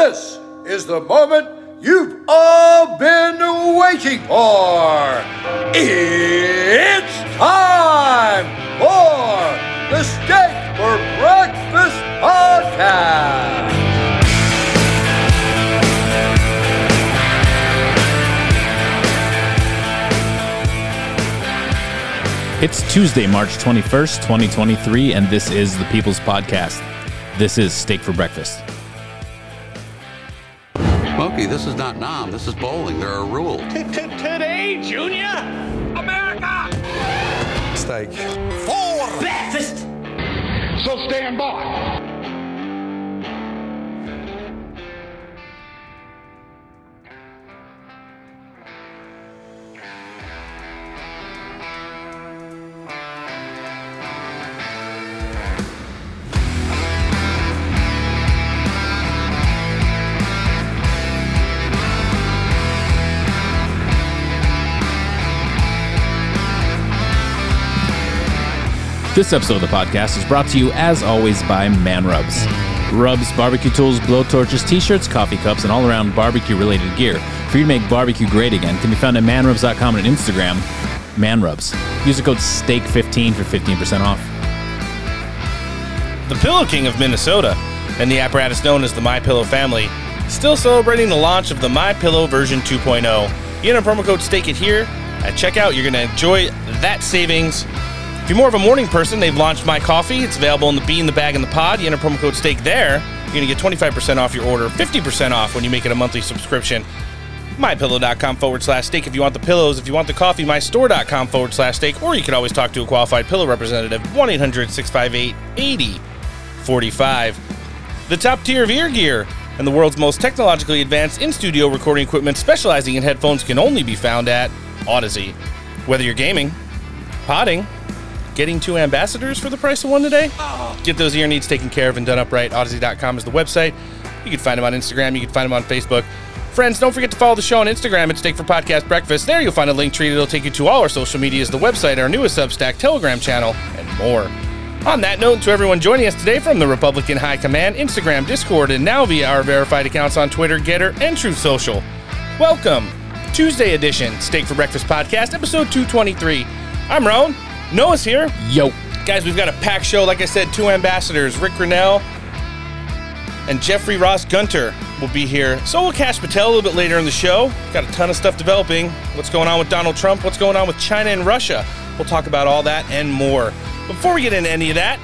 This is the moment you've all been waiting for. It's time for the Steak for Breakfast Podcast. It's Tuesday, March 21st, 2023, and this is the People's Podcast. This is Steak for Breakfast. Smokey, this is not Nam. This is bowling. There are rules. Today, Junior, America. Steak. Breakfast. So stand by. This episode of the podcast is brought to you, as always, by Man Rubs. Rubs, barbecue tools, blowtorches, t shirts, coffee cups, and all around barbecue related gear for you to make barbecue great again can be found at manrubs.com and Instagram. Man Rubs. Use the code STEAK15 for 15% off. The Pillow King of Minnesota and the apparatus known as the My Pillow family still celebrating the launch of the My Pillow version 2.0. You enter promo code STAKE IT here at checkout. You're going to enjoy that savings. If you're more of a morning person, they've launched My Coffee. It's available in the bean, the bag, and the pod. You enter promo code STAKE there. You're going to get 25% off your order, 50% off when you make it a monthly subscription. MyPillow.com forward slash steak if you want the pillows. If you want the coffee, mystore.com forward slash steak. Or you can always talk to a qualified pillow representative, 1 800 658 8045. The top tier of ear gear and the world's most technologically advanced in studio recording equipment specializing in headphones can only be found at Odyssey. Whether you're gaming, potting, getting two ambassadors for the price of one today, oh. get those ear needs taken care of and done up right. Odyssey.com is the website. You can find them on Instagram, you can find them on Facebook. Friends, don't forget to follow the show on Instagram at Steak for Podcast Breakfast. There you'll find a link tree that'll take you to all our social medias, the website, our newest Substack, Telegram channel, and more. On that note, to everyone joining us today from the Republican High Command, Instagram, Discord, and now via our verified accounts on Twitter, GETTR, and Truth Social. Welcome, Tuesday edition, Steak for Breakfast Podcast, episode 223. I'm Roan. Noah's here. Yo. Guys, we've got a packed show. Like I said, two ambassadors, Rick Grenell and Jeffrey Ross Gunter will be here. So we'll Kash Patel a little bit later in the show. Got a ton of stuff developing. What's going on with Donald Trump? What's going on with China and Russia? We'll talk about all that and more. Before we get into any of that,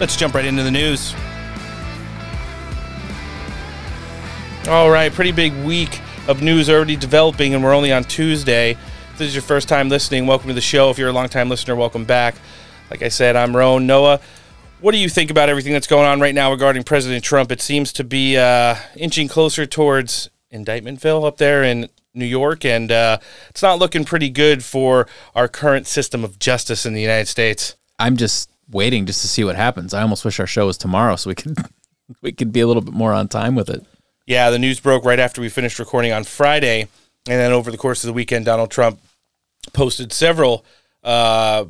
let's jump right into the news. All right, pretty big week of news already developing, and we're only on Tuesday. If this is your first time listening, welcome to the show. If you're a longtime listener, welcome back. Like I said, I'm Roan Noah. What do you think about everything that's going on right now regarding President Trump? It seems to be uh, inching closer towards indictmentville up there in New York, and uh, it's not looking pretty good for our current system of justice in the United States. I'm just waiting just to see what happens. I almost wish our show was tomorrow so we could we could be a little bit more on time with it. Yeah, the news broke right after we finished recording on Friday, and then over the course of the weekend, Donald Trump posted several uh,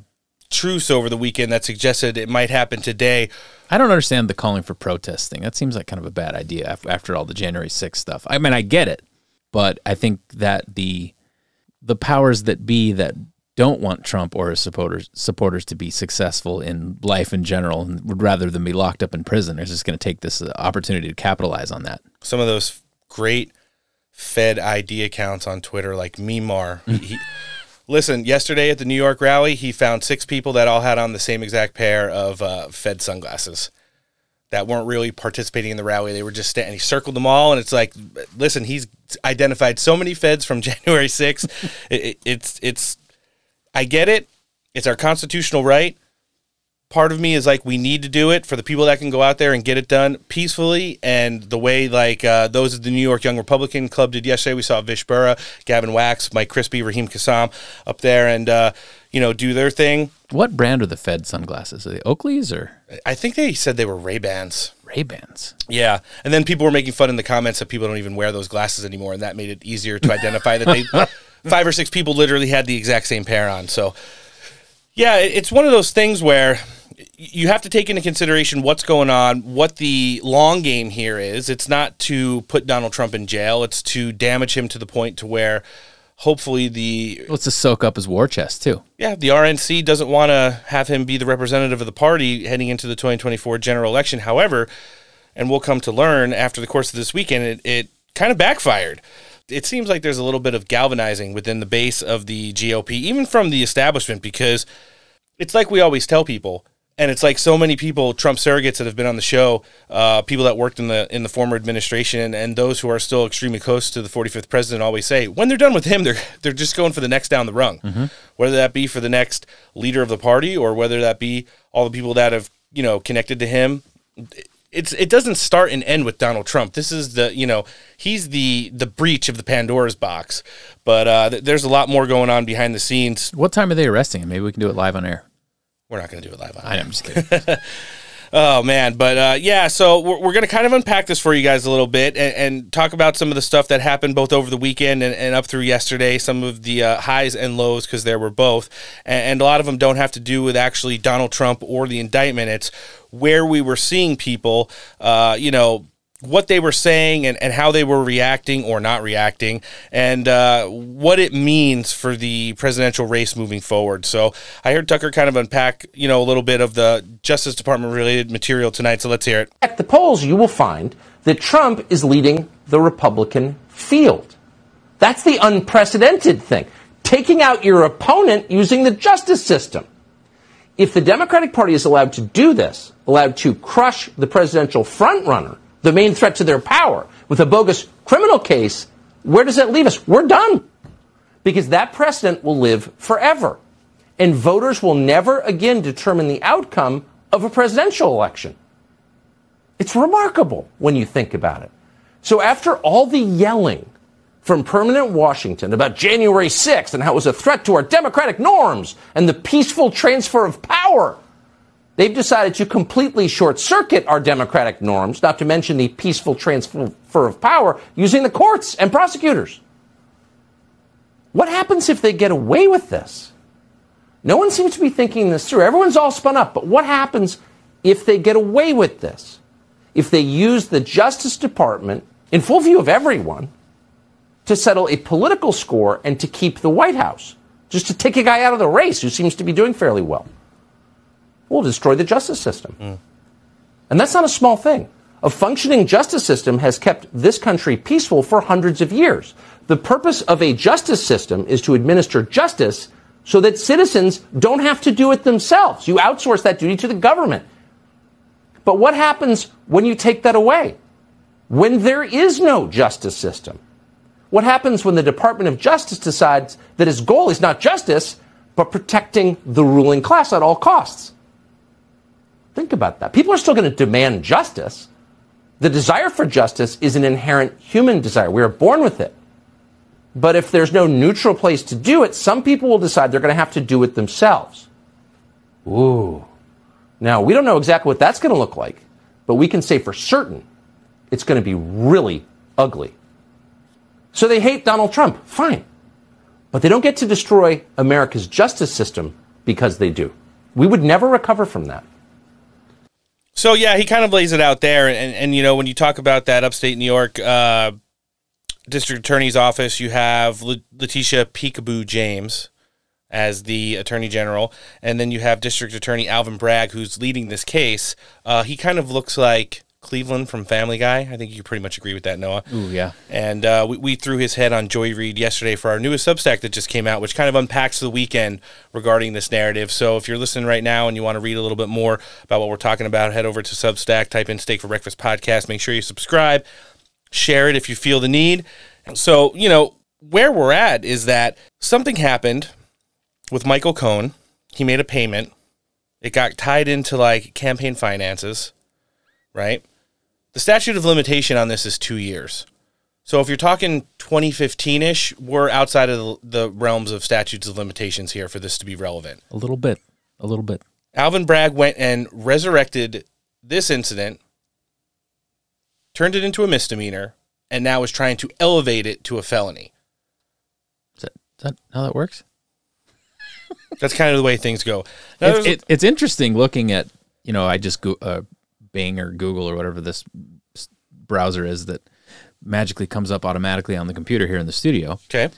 truths over the weekend that suggested it might happen today. I don't understand the calling for protest thing. That seems like kind of a bad idea after all the January 6th stuff. I mean, I get it, but I think that the the powers that be that don't want Trump or his supporters supporters to be successful in life in general and would rather than be locked up in prison is just going to take this uh, opportunity to capitalize on that. Some of those great Fed ID accounts on Twitter, like Mimar. Listen, yesterday at the New York rally, he found six people that all had on the same exact pair of uh, Fed sunglasses that weren't really participating in the rally. They were just standing. He circled them all, and it's like, listen, he's identified so many Feds from January 6th. it, it, it's it's I get it. It's our constitutional right. Part of me is like, we need to do it for the people that can go out there and get it done peacefully. And the way, like, uh, those of the New York Young Republican Club did yesterday, we saw Vish Burra, Gavin Wax, Mike Crispi, Raheem Kassam up there and, uh, you know, do their thing. What brand are the Fed sunglasses? Are they Oakley's or I think they said they were Ray Bans. Ray Bans? Yeah. And then people were making fun in the comments that people don't even wear those glasses anymore. And that made it easier to identify that they, five or six people literally had the exact same pair on. So, yeah, it's one of those things where you have to take into consideration what's going on, what the long game here is. It's not to put Donald Trump in jail, it's to damage him to the point to where hopefully the Let's just soak up his war chest too. yeah, the RNC doesn't want to have him be the representative of the party heading into the 2024 general election. However, and we'll come to learn after the course of this weekend, it, it kind of backfired. It seems like there's a little bit of galvanizing within the base of the GOP, even from the establishment, because it's like we always tell people, and it's like so many people, Trump surrogates that have been on the show, uh, people that worked in the in the former administration, and those who are still extremely close to the 45th president always say, when they're done with him, they're they're just going for the next down the rung, whether that be for the next leader of the party or whether that be all the people that have you know connected to him. It's it doesn't start and end with Donald Trump. This is the you know he's the the breach of the Pandora's box, but uh, th- there's a lot more going on behind the scenes. What time are they arresting him? Maybe we can do it live on air. We're not going to do it live. I I'm just kidding. Oh man, but uh, yeah, so we're, we're going to kind of unpack this for you guys a little bit and, and talk about some of the stuff that happened both over the weekend and, and up through yesterday, some of the uh, highs and lows because there were both, and, and a lot of them don't have to do with actually Donald Trump or the indictment. It's where we were seeing people, uh, you know. What they were saying and, and how they were reacting or not reacting, and uh, what it means for the presidential race moving forward. So, I heard Tucker kind of unpack, you know, a little bit of the Justice Department related material tonight. So, let's hear it. At the polls, you will find that Trump is leading the Republican field. That's the unprecedented thing. Taking out your opponent using the justice system. If the Democratic Party is allowed to do this, allowed to crush the presidential frontrunner, the main threat to their power, with a bogus criminal case, where does that leave us? We're done. Because that precedent will live forever. And voters will never again determine the outcome of a presidential election. It's remarkable when you think about it. So after all the yelling from permanent Washington about January 6th and how it was a threat to our democratic norms and the peaceful transfer of power, they've decided to completely short circuit our democratic norms, not to mention the peaceful transfer of power using the courts and prosecutors. What happens if they get away with this? No one seems to be thinking this through. Everyone's all spun up, but what happens if they get away with this? If they use the Justice Department, in full view of everyone, to settle a political score and to keep the White House, just to take a guy out of the race who seems to be doing fairly well? We'll destroy the justice system. Mm. And that's not a small thing. A functioning justice system has kept this country peaceful for hundreds of years. The purpose of a justice system is to administer justice so that citizens don't have to do it themselves. You outsource that duty to the government. But what happens when you take that away? When there is no justice system? What happens when the Department of Justice decides that its goal is not justice, but protecting the ruling class at all costs? Think about that. People are still going to demand justice. The desire for justice is an inherent human desire. We are born with it. But if there's no neutral place to do it, some people will decide they're going to have to do it themselves. Ooh. Now, we don't know exactly what that's going to look like, but we can say for certain it's going to be really ugly. So they hate Donald Trump. Fine. But they don't get to destroy America's justice system because they do. We would never recover from that. So yeah, he kind of lays it out there, and and you know when you talk about that upstate New York uh, district attorney's office, you have Letitia Peekaboo James as the attorney general, and then you have District Attorney Alvin Bragg who's leading this case. Uh, he kind of looks like Cleveland from Family Guy. I think you pretty much agree with that, Noah. Ooh, yeah. And uh, we, we threw his head on Joy Reid yesterday for our newest Substack that just came out, which kind of unpacks the weekend regarding this narrative. So if you're listening right now and you want to read a little bit more about what we're talking about, head over to Substack, type in Steak for Breakfast podcast. Make sure you subscribe, share it if you feel the need. So, you know, where we're at is that something happened with Michael Cohen. He made a payment. It got tied into like campaign finances, right? The statute of limitation on this is two years. So if you're talking 2015 ish, we're outside of the, realms of statutes of limitations here for this to be relevant. A little bit. A little bit. Alvin Bragg went and resurrected this incident, turned it into a misdemeanor, and now is trying to elevate it to a felony. Is that, is that how that works? That's kind of the way things go. Now, It's, it, it's interesting looking at you know, I just go, uh, Bing or Google or whatever this browser is that magically comes up automatically on the computer here in the studio. Okay.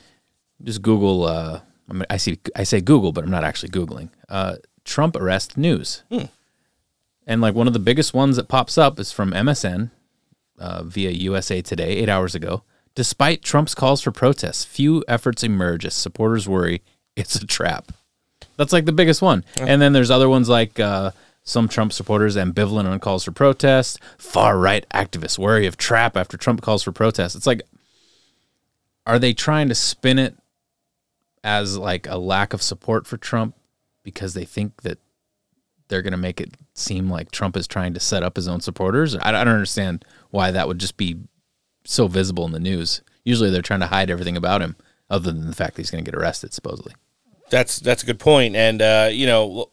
Just Google. Uh, I, mean, I see. I say Google, but I'm not actually googling. Uh, Trump arrest news, and like one of the biggest ones that pops up is from MSN uh, via USA Today eight hours ago. Despite Trump's calls for protests, few efforts emerge as supporters worry it's a trap. That's like the biggest one. And then there's other ones like uh, some Trump supporters ambivalent on calls for protest, far right activists worry of trap after Trump calls for protest. It's like, are they trying to spin it as like a lack of support for Trump because they think that they're going to make it seem like Trump is trying to set up his own supporters? I, don't understand why that would just be so visible in the news. Usually they're trying to hide everything about him, other than the fact that he's going to get arrested, supposedly. That's that's a good. And uh, you know,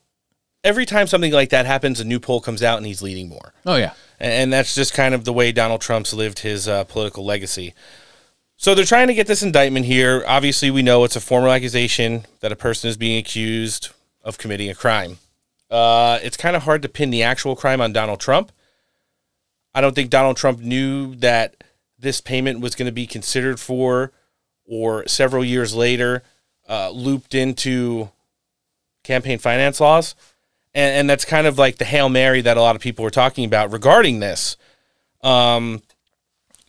every time something like that happens, a new poll comes out and he's leading more. Oh yeah, And, and that's just kind of the way Donald Trump's lived his uh, political legacy. So they're trying to get this indictment here. Obviously, we know it's a formal accusation that a person is being accused of committing a crime. Uh, it's kind of hard to pin the actual crime on Donald Trump. I don't think Donald Trump knew that this payment was going to be considered for, or several years later, uh, looped into campaign finance laws. And, and that's kind of like the Hail Mary that a lot of people were talking about regarding this, um,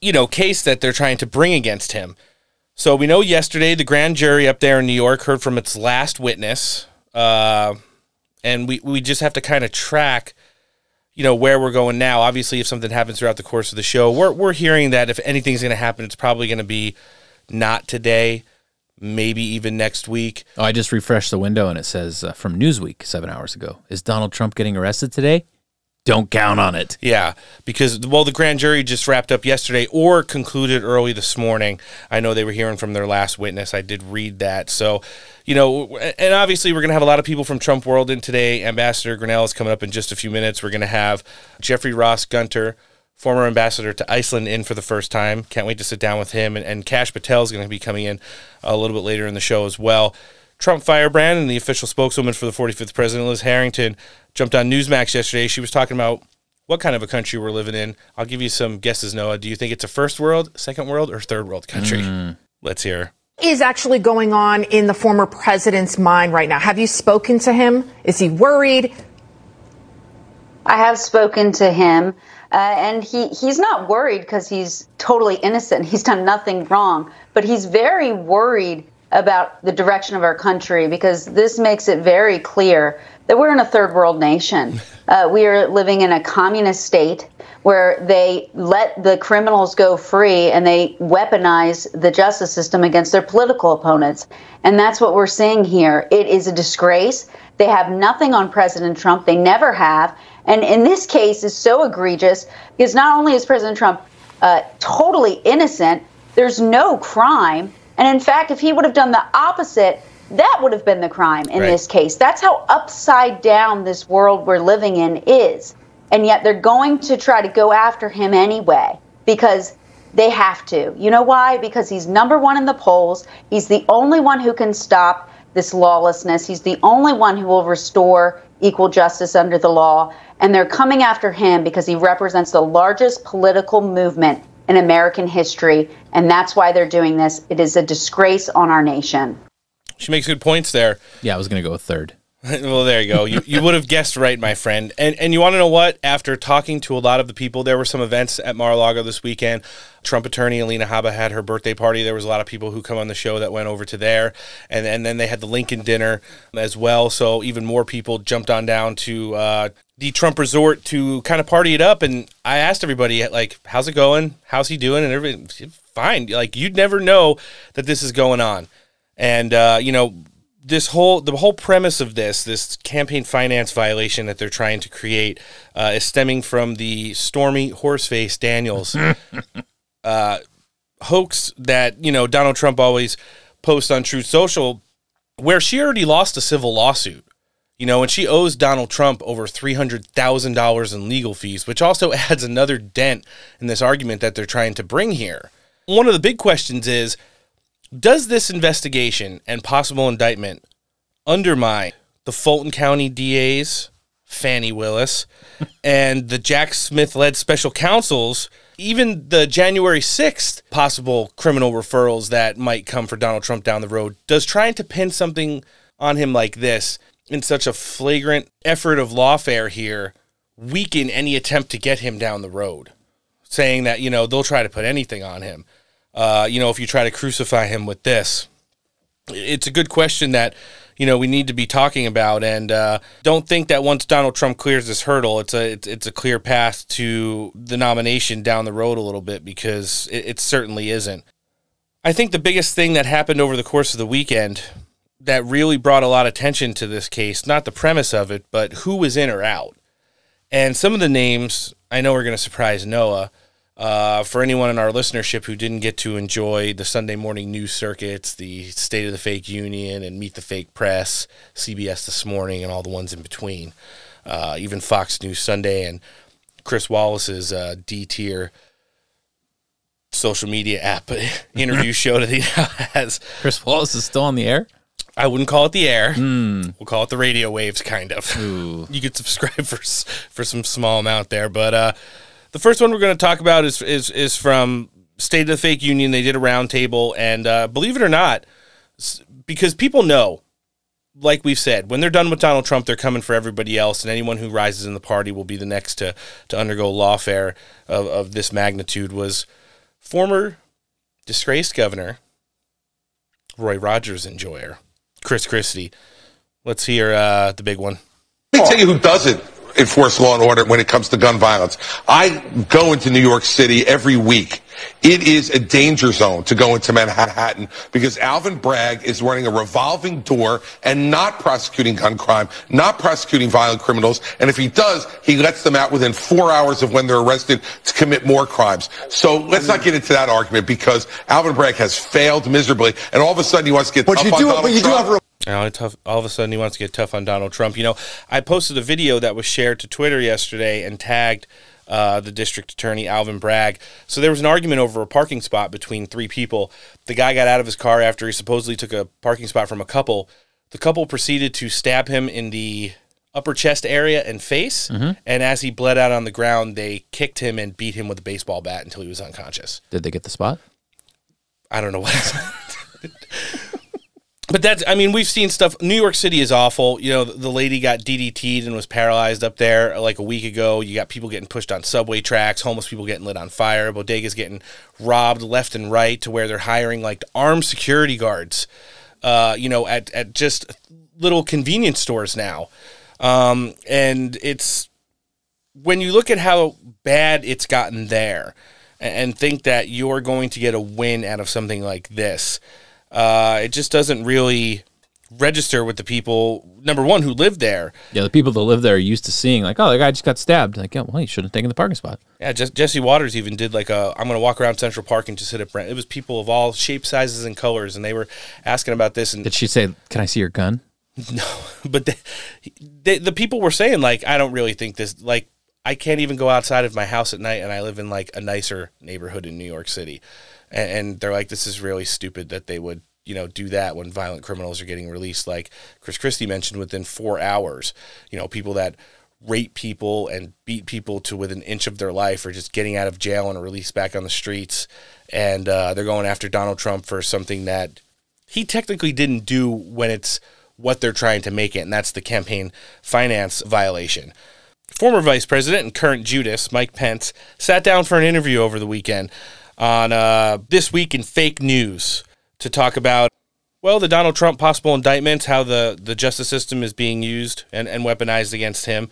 you know, case that they're trying to bring against him. So we know yesterday the grand jury up there in New York heard from its last witness. Uh, and we, we just have to kind of track you know where we're going now. Obviously, if something happens throughout the course of the show, we're we're hearing that if anything's going to happen, it's probably going to be not today, maybe even next week. Oh, I just refreshed the window and it says uh, from Newsweek seven hours ago. Is Donald Trump getting arrested today? Don't count on it. Yeah, because well, the grand jury just wrapped up yesterday or concluded early this morning. I know they were hearing from their last witness. I did read that. So, you know, and obviously we're going to have a lot of people from Trump World in today. Ambassador Grenell is coming up in just a few minutes. We're going to have Jeffrey Ross Gunter, former ambassador to Iceland, in for the first time. Can't wait to sit down with him. And, and Kash Patel is going to be coming in a little bit later in the show as well. Trump firebrand and the official spokeswoman for the 45th president, Liz Harrington, jumped on Newsmax yesterday. She was talking about what kind of a country we're living in. I'll give you some guesses, Noah. Do you think it's a first world, second world, or third world country? Mm. Let's hear. is actually going on in the former president's mind right now? Have you spoken to him? Is he worried? I have spoken to him, uh, and he, he's not worried because he's totally innocent. He's done nothing wrong, but he's very worried about the direction of our country because this makes it very clear that we're in a third world nation. Uh, we are living in a communist state where they let the criminals go free and they weaponize the justice system against their political opponents. And that's what we're seeing here. It is a disgrace. They have nothing on President Trump. They never have. And in this case is so egregious because not only is President Trump uh, totally innocent, there's no crime. And in fact, if he would have done the opposite, that would have been the crime in Right. this case. That's how upside down this world we're living in is. And yet they're going to try to go after him anyway because they have to. You know why? Because he's number one in the polls. He's the only one who can stop this lawlessness. He's the only one who will restore equal justice under the law. And they're coming after him because he represents the largest political movement in American history. And that's why they're doing this. It is a disgrace on our nation. She makes good points there. Yeah, I was going to go with third. well, there you go. You, you would have guessed right, my friend. And and you want to know what? After talking to a lot of the people, there were some events at Mar-a-Lago this weekend. Trump attorney Alina Habba had her birthday party. There was a lot of people who come on the show that went over to there, and and then they had the Lincoln dinner as well. So even more people jumped on down to uh, the Trump resort to kind of party it up. And I asked everybody like, "How's it going? How's he doing?" And everything fine. Like you'd never know that this is going on, and uh, you know this whole the whole premise of this this campaign finance violation that they're trying to create uh, is stemming from the Stormy Horseface Daniels uh, hoax that you know Donald Trump always posts on Truth Social, where she already lost a civil lawsuit. You know, and she owes Donald Trump over three hundred thousand dollars in legal fees, which also adds another dent in this argument that they're trying to bring here. One of the big questions is does this investigation and possible indictment undermine the Fulton County DA's Fani Willis, and the Jack Smith led special counsels, even the January 6th possible criminal referrals that might come for Donald Trump down the road, does trying to pin something on him like this in such a flagrant effort of lawfare here weaken any attempt to get him down the road? Saying that, you know, they'll try to put anything on him. Uh, you know, if you try to crucify him with this, it's a good question that you know we need to be talking about. And uh, don't think that once Donald Trump clears this hurdle it's a it's, it's a clear path to the nomination down the road a little bit because it, it certainly isn't. I think the biggest thing that happened over the course of the weekend that really brought a lot of attention to this case not the premise of it but who was in or out. And some of the names I know are going to surprise Noah uh, for anyone in our listenership who didn't get to enjoy the Sunday morning news circuits, the State of the Fake Union, and Meet the Fake Press, CBS This Morning, and all the ones in between, uh, even Fox News Sunday and Chris Wallace's uh, D tier social media app interview show that he has. Chris Wallace is still on the air. I wouldn't call it the air. Mm. We'll call it the radio waves, kind of. Ooh. You could subscribe for for some small amount there, but uh, the first one we're going to talk about is is is from State of the Fake Union. They did a roundtable, and uh, believe it or not, because people know, like we've said, when they're done with Donald Trump, they're coming for everybody else, and anyone who rises in the party will be the next to to undergo lawfare of, of this magnitude. Was former disgraced governor Roy Rogers enjoyer Chris Christie. Let's hear uh, the big one. Let me tell you who doesn't enforce law and order when it comes to gun violence. I go into New York City every week. It is a danger zone to go into Manhattan because Alvin Bragg is running a revolving door and not prosecuting gun crime, not prosecuting violent criminals. And if he does, he lets them out within four hours of when they're arrested to commit more crimes. So let's not get into that argument because Alvin Bragg has failed miserably and all of a sudden he wants to get but tough you on do, Donald but you Trump. do have now, tough, all of a sudden, he wants to get tough on Donald Trump. You know, I posted a video that was shared to Twitter yesterday and tagged uh, the district attorney, Alvin Bragg. So there was an argument over a parking spot between three people. The guy got out of his car after he supposedly took a parking spot from a couple. The couple proceeded to stab him in the upper chest area and face. Mhm. And as he bled out on the ground, they kicked him and beat him with a baseball bat until he was unconscious. Did they get the spot? I don't know what. but that's, I mean, we've seen stuff. New York City is awful. You know, the lady got DDT'd and was paralyzed up there like a week ago. You got people getting pushed on subway tracks, homeless people getting lit on fire, bodegas getting robbed left and right to where they're hiring like armed security guards, uh, you know, at, at just little convenience stores now. Um, and it's, when you look at how bad it's gotten there and, and think that you're going to get a win out of something like this, uh, it just doesn't really register with the people, number one, who live there. Yeah, the people that live there are used to seeing like, oh, the guy just got stabbed. Like, yeah, well, he shouldn't have taken the parking spot. Yeah, just, Jesse Watters even did like a I'm going to walk around Central Park and just hit at Brent. It was people of all shapes, sizes, and colors, and they were asking about this. And Did she say, "Can I see your gun"? No, but they, they, the people were saying like, I don't really think this. Like, I can't even go outside of my house at night, and I live in like a nicer neighborhood in New York City, and, and they're like, this is really stupid that they would you know do that when violent criminals are getting released. Like Chris Christie mentioned, within four hours, you know, people that rape people and beat people to within an inch of their life are just getting out of jail and released back on the streets, and uh, they're going after Donald Trump for something that he technically didn't do when it's what they're trying to make it, and that's the campaign finance violation. Former Vice President and current Judas, Mike Pence, sat down for an interview over the weekend on uh, This Week in Fake News to talk about, well, the Donald Trump possible indictments, how the, the justice system is being used and, and weaponized against him,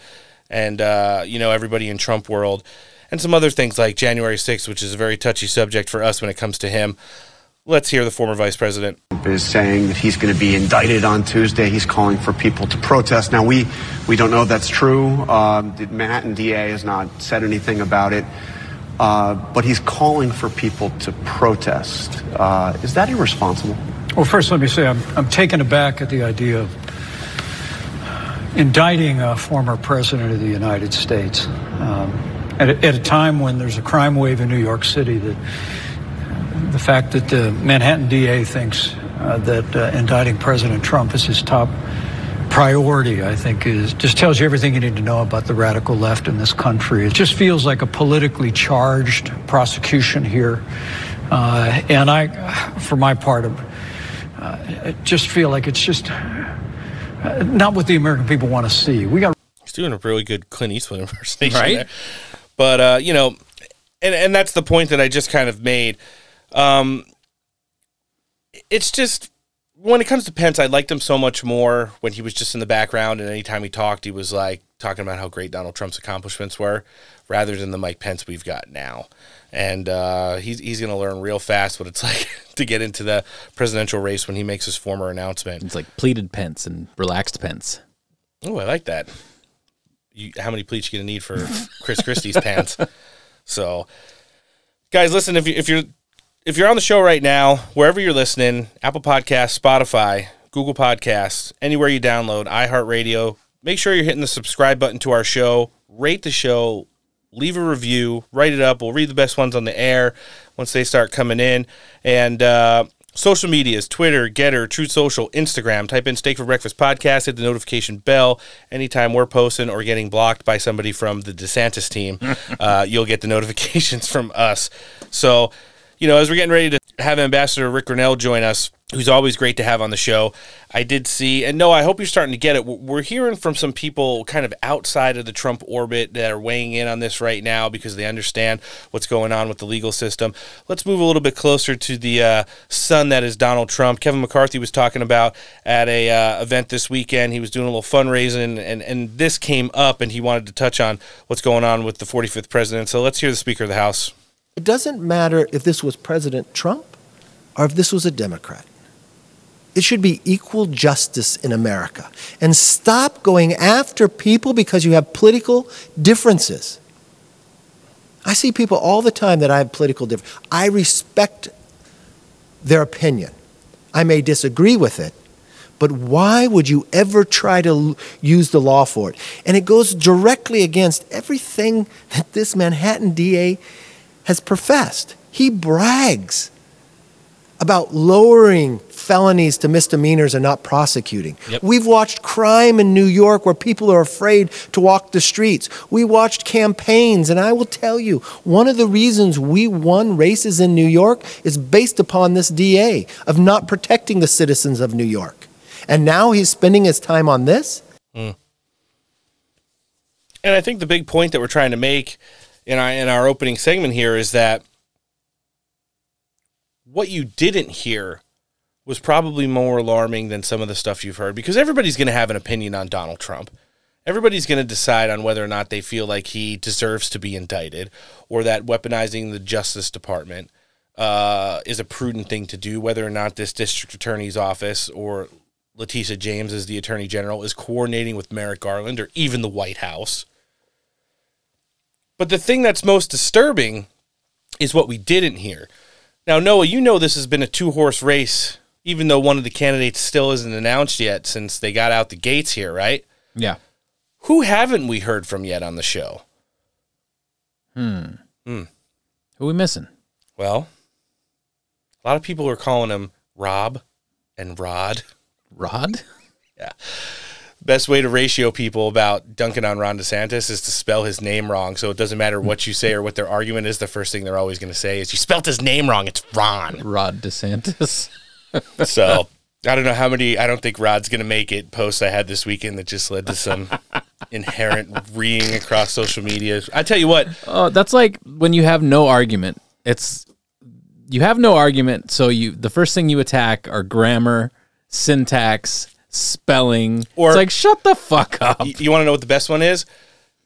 and, uh, you know, everybody in Trump world, and some other things like January 6th, which is a very touchy subject for us when it comes to him. Let's hear the former vice president. is saying that he's going to be indicted on Tuesday. He's calling for people to protest. Now, we, we don't know if that's true. Um, the Manhattan DA has not said anything about it. Uh, but he's calling for people to protest. Uh, is that irresponsible? Well, first, let me say I'm, I'm taken aback at the idea of indicting a former president of the United States um, at, a, at a time when there's a crime wave in New York City. That the fact that the Manhattan DA thinks uh, that uh, indicting President Trump is his top priority, I think, is just tells you everything you need to know about the radical left in this country. It just feels like a politically charged prosecution here. Uh, and I, for my part, uh, just feel like it's just uh, not what the American people want to see. We got. He's doing a really good Clint Eastwood impersonation, Right? there. But uh, you know, and and that's the point that I just kind of made. Um, it's just when it comes to Pence, I liked him so much more when he was just in the background, and anytime he talked, he was like talking about how great Donald Trump's accomplishments were, rather than the Mike Pence we've got now. And uh, he's he's going to learn real fast what it's like to get into the presidential race when he makes his former announcement. It's like pleated pence and relaxed pence. Oh, I like that. You, how many pleats you gonna need for Chris Christie's pants? So, guys, listen. If you if you're if you're on the show right now, wherever you're listening, Apple Podcasts, Spotify, Google Podcasts, anywhere you download, iHeartRadio, make sure you're hitting the subscribe button to our show. Rate the show. Leave a review. Write it up. We'll read the best ones on the air once they start coming in. And uh, social medias Twitter, GETTR, Truth Social, Instagram. Type in Steak for Breakfast Podcast, hit the notification bell. Anytime we're posting or getting blocked by somebody from the DeSantis team, uh, you'll get the notifications from us. So, you know, as we're getting ready to have Ambassador Rick Grenell join us, who's always great to have on the show, I did see, and no, I hope you're starting to get it. We're hearing from some people kind of outside of the Trump orbit that are weighing in on this right now because they understand what's going on with the legal system. Let's move a little bit closer to the uh, sun that is Donald Trump. Kevin McCarthy was talking about at a uh, event this weekend. He was doing a little fundraising, and and this came up, and he wanted to touch on what's going on with the 45th president. So let's hear the Speaker of the House. It doesn't matter if this was President Trump or if this was a Democrat. It should be equal justice in America. And stop going after people because you have political differences. I see people all the time that I have political differences. I respect their opinion. I may disagree with it, but why would you ever try to use the law for it? And it goes directly against everything that this Manhattan DA has professed. He brags about lowering felonies to misdemeanors and not prosecuting. Yep. We've watched crime in New York where people are afraid to walk the streets. We watched campaigns, and I will tell you, one of the reasons we won races in New York is based upon this DA of not protecting the citizens of New York. And now he's spending his time on this? Mm. And I think the big point that we're trying to make in our, in our opening segment here is that what you didn't hear was probably more alarming than some of the stuff you've heard because everybody's going to have an opinion on Donald Trump. Everybody's going to decide on whether or not they feel like he deserves to be indicted or that weaponizing the Justice Department uh, is a prudent thing to do, whether or not this district attorney's office or Letitia James as the attorney general is coordinating with Merrick Garland or even the White House. But the thing that's most disturbing is what we didn't hear. Now, Noah, you know this has been a two horse race, even though one of the candidates still isn't announced yet since they got out the gates here, right? Yeah. Who haven't we heard from yet on the show? Hmm. Hmm. Who we missing? Well, a lot of people are calling him Rob and Rod. Rod? Yeah. Best way to ratio people about dunking on Ron DeSantis is to spell his name wrong. So it doesn't matter what you say or what their argument is. The first thing they're always going to say is, You spelt his name wrong. It's Ron. Rod DeSantis. so I don't know how many, I don't think Rod's going to make it posts I had this weekend that just led to some inherent reading across social media. I tell you what, Oh, that's like when you have no argument. It's you have no argument, so you the first thing you attack are grammar, syntax, spelling. Or- it's like shut the fuck up. You, want to know what the best one is?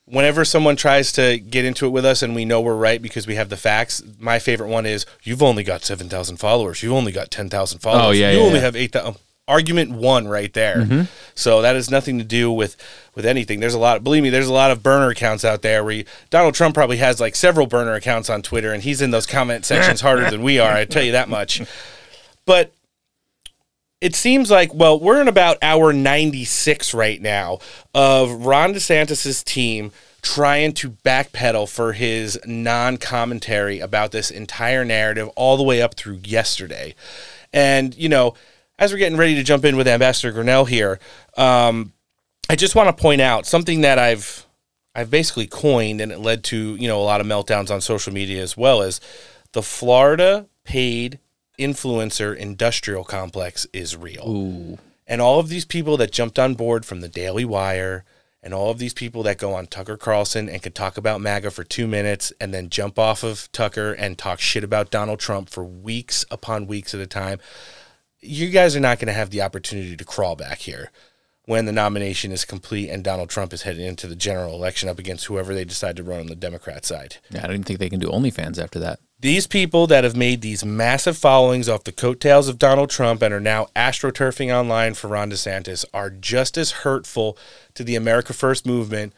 Whenever someone tries to get into it with us and we know we're right because we have the facts, my favorite one is you've only got 7,000 followers. You've only got 10,000 followers. Oh, yeah, You yeah, only yeah. have 8,000. Argument one right there. Mhm. So that has nothing to do with with anything. There's a lot, believe me, there's a lot of burner accounts out there where you, Donald Trump probably has like several burner accounts on Twitter and he's in those comment sections harder than we are. I tell you that much. But it seems like well we're in about hour 96 right now of ron desantis's team trying to backpedal for his non-commentary about this entire narrative all the way up through yesterday. And you know as we're getting ready to jump in with ambassador grenell here um, I just want to point out something that I've I've basically coined, and it led to you know a lot of meltdowns on social media as well as the Florida paid influencer industrial complex is real. Ooh. And all of these people that jumped on board from the Daily Wire and all of these people that go on Tucker Carlson and can talk about MAGA for two minutes and then jump off of Tucker and talk shit about Donald Trump for weeks upon weeks at a time, you guys are not going to have the opportunity to crawl back here when the nomination is complete and Donald Trump is heading into the general election up against whoever they decide to run on the Democrat side. Yeah, I don't even think they can do OnlyFans after that. These people that have made these massive followings off the coattails of Donald Trump and are now astroturfing online for Ron DeSantis are just as hurtful to the America First movement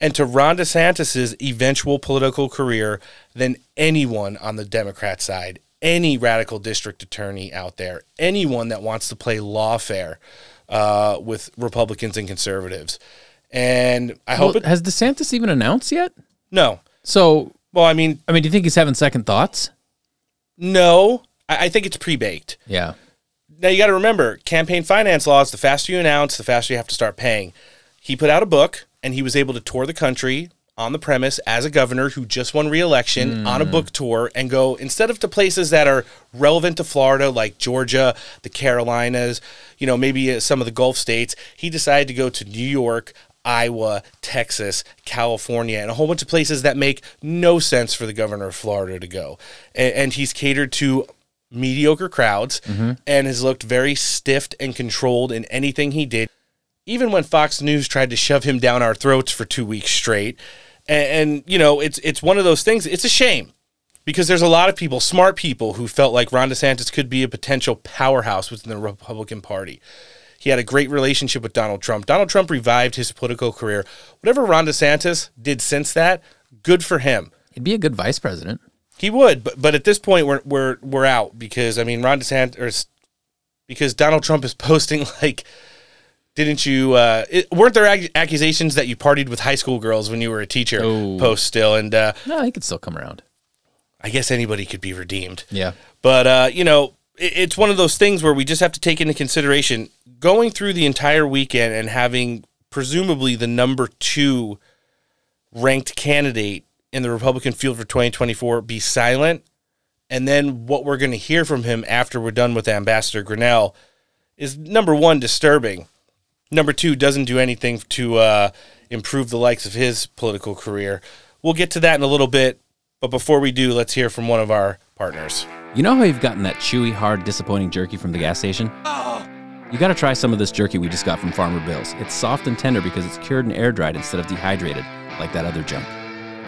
and to Ron DeSantis's eventual political career than anyone on the Democrat side, any radical district attorney out there, anyone that wants to play lawfare uh, with Republicans and conservatives. And I hope Well, it has DeSantis even announced yet? no. So, Well, I mean, I mean, do you think he's having second thoughts? no. I, I think it's pre-baked. Yeah. Now you got to remember, campaign finance laws. The faster you announce, the faster you have to start paying. He put out a book, and he was able to tour the country on the premise as a governor who just won re-election on a book tour and go instead of to places that are relevant to Florida like Georgia, the Carolinas, you know, maybe uh, some of the Gulf states, he decided to go to New York, Iowa, Texas, California, and a whole bunch of places that make no sense for the governor of Florida to go. And, and he's catered to mediocre crowds mm-hmm. and has looked very stiffed and controlled in anything he did. Even when Fox News tried to shove him down our throats for two weeks straight, and, and you know, it's it's one of those things. It's a shame because there's a lot of people, smart people, who felt like Ron DeSantis could be a potential powerhouse within the Republican Party. He had a great relationship with Donald Trump. Donald Trump revived his political career. Whatever Ron DeSantis did since that, good for him. He'd be a good vice president. He would, but but at this point we're we're we're out because I mean Ron DeSantis because Donald Trump is posting like didn't you uh it, weren't there ac- accusations that you partied with high school girls when you were a teacher Oh. post still and uh No, he could still come around. I guess anybody could be redeemed. Yeah. But uh, you know, it, it's one of those things where we just have to take into consideration going through the entire weekend and having presumably the number two ranked candidate in the Republican field for 2024 be silent, and then what we're going to hear from him after we're done with Ambassador Grenell is number one disturbing. Number two doesn't do anything to uh, improve the likes of his political career. We'll get to that in a little bit, but before we do, let's hear from one of our partners. You know how you've gotten that chewy, hard, disappointing jerky from the gas station? You gotta try some of this jerky we just got from Farmer Bill's. It's soft and tender because it's cured and air dried instead of dehydrated, like that other junk.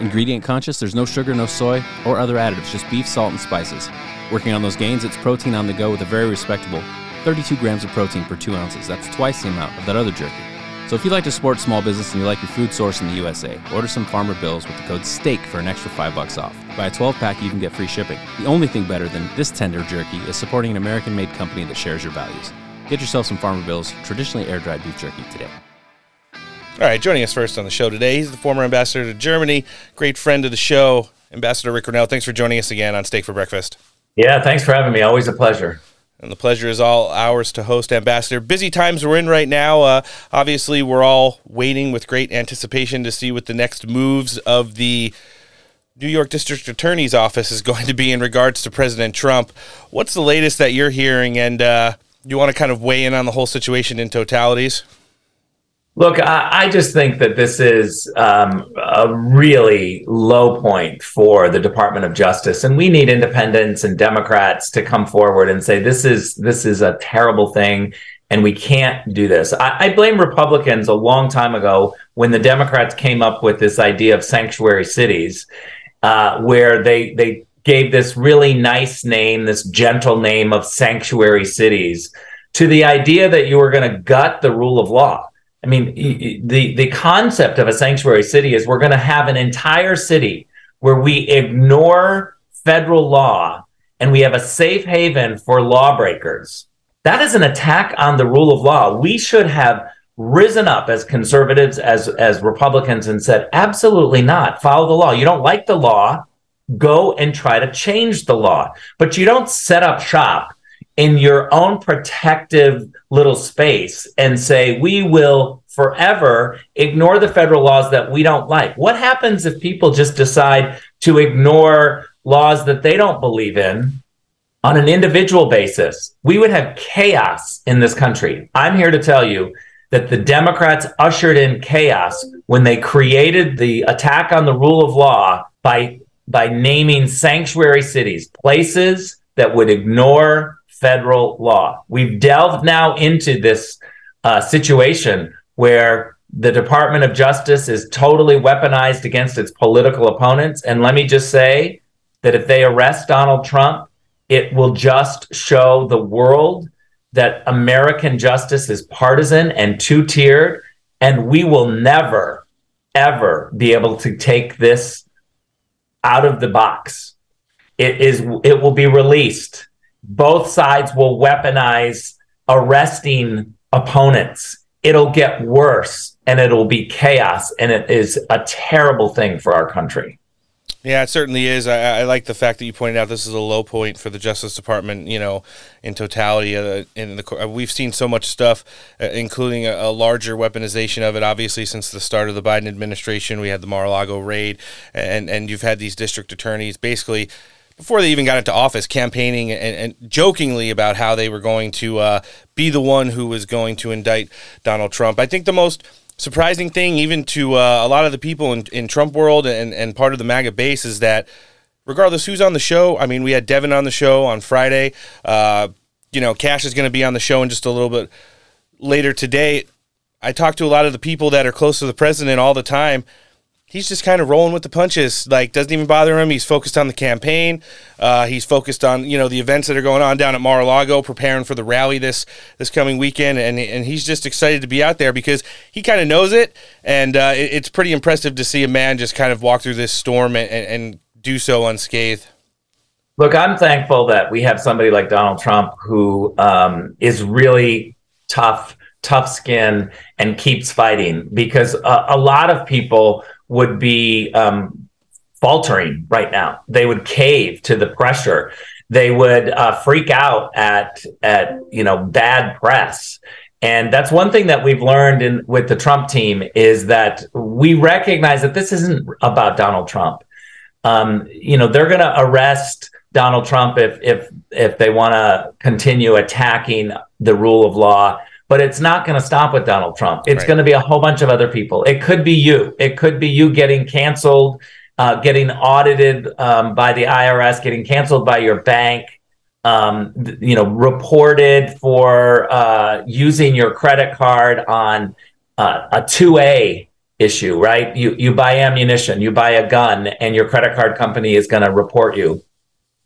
Ingredient conscious, there's no sugar, no soy, or other additives, just beef, salt, and spices. Working on those gains, it's protein on the go with a very respectable 32 grams of protein per 2 ounces. That's twice the amount of that other jerky. So if you like to support small business and you like your food source in the USA, order some Farmer Bills with the code STEAK for an extra 5 bucks off. Buy a 12 pack, you can get free shipping. The only thing better than this tender jerky is supporting an American made company that shares your values. Get yourself some Farmer Bills, traditionally air dried beef jerky today. All right, joining us first on the show today, he's the former ambassador to Germany, great friend of the show, Ambassador Rick Grenell. Thanks for joining us again on Steak for Breakfast. Yeah, thanks for having me. Always a pleasure. And the pleasure is all ours to host Ambassador. Busy times we're in right now. Uh, obviously, we're all waiting with great anticipation to see what the next moves of the New York District Attorney's Office is going to be in regards to President Trump. What's the latest that you're hearing? And uh, you want to kind of weigh in on the whole situation in totalities? Look, I, I just think that this is um, a really low point for the Department of Justice, and we need independents and Democrats to come forward and say this is this is a terrible thing, and we can't do this. I, I blame Republicans a long time ago when the Democrats came up with this idea of sanctuary cities, uh, where they they gave this really nice name, this gentle name of sanctuary cities, to the idea that you were going to gut the rule of law. I mean, the the concept of a sanctuary city is we're going to have an entire city where we ignore federal law and we have a safe haven for lawbreakers. That is an attack on the rule of law. We should have risen up as conservatives, as as Republicans, and said, absolutely not. Follow the law. You don't like the law, go and try to change the law. But you don't set up shop in your own protective little space and say, we will forever ignore the federal laws that we don't like? What happens if people just decide to ignore laws that they don't believe in on an individual basis? We would have chaos in this country. I'm here to tell you that the Democrats ushered in chaos when they created the attack on the rule of law by by naming sanctuary cities, places that would ignore federal law. We've delved now into this uh, situation where the Department of Justice is totally weaponized against its political opponents. And let me just say that if they arrest Donald Trump, it will just show the world that American justice is partisan and two tiered. And we will never, ever be able to take this out of the box. It is it will be released. Both sides will weaponize arresting opponents. It'll get worse and it'll be chaos and it is a terrible thing for our country. Yeah, it certainly is. I, I, like the fact that you pointed out this is a low point for the Justice Department. You know, in totality, uh, in the we've seen so much stuff, uh, including a, a, larger weaponization of it. Obviously, since the start of the Biden administration, we had the Mar-a-Lago raid, and and you've had these district attorneys basically before they even got into office, campaigning and, and jokingly about how they were going to uh, be the one who was going to indict Donald Trump. I think the most surprising thing, even to uh, a lot of the people in, in Trump world and, and part of the MAGA base, is that regardless who's on the show, I mean, we had Devin on the show on Friday. Uh, you know, Kash is going to be on the show in just a little bit later today. I talked to a lot of the people that are close to the president all the time he's just kind of rolling with the punches. Like doesn't even bother him. He's focused on the campaign. Uh, he's focused on you know the events that are going on down at Mar-a-Lago, preparing for the rally this this coming weekend, and and he's just excited to be out there because he kind of knows it, and uh, it, it's pretty impressive to see a man just kind of walk through this storm and, and, and do so unscathed. Look, I'm thankful that we have somebody like Donald Trump who um, is really tough, tough skin, and keeps fighting because a, a lot of people would be um, faltering right now. They would cave to the pressure. They would uh, freak out at at you know bad press. And that's one thing that we've learned in with the Trump team is that we recognize that this isn't about Donald Trump. Um, you know, they're going to arrest Donald Trump if if if they want to continue attacking the rule of law but it's not going to stop with Donald Trump. It's right. going to be a whole bunch of other people. It could be you. It could be you getting canceled, uh, getting audited um, by the IRS, getting canceled by your bank. Um, you know, reported for uh, using your credit card on uh, a two A issue, right? You you buy ammunition, you buy a gun, and your credit card company is going to report you.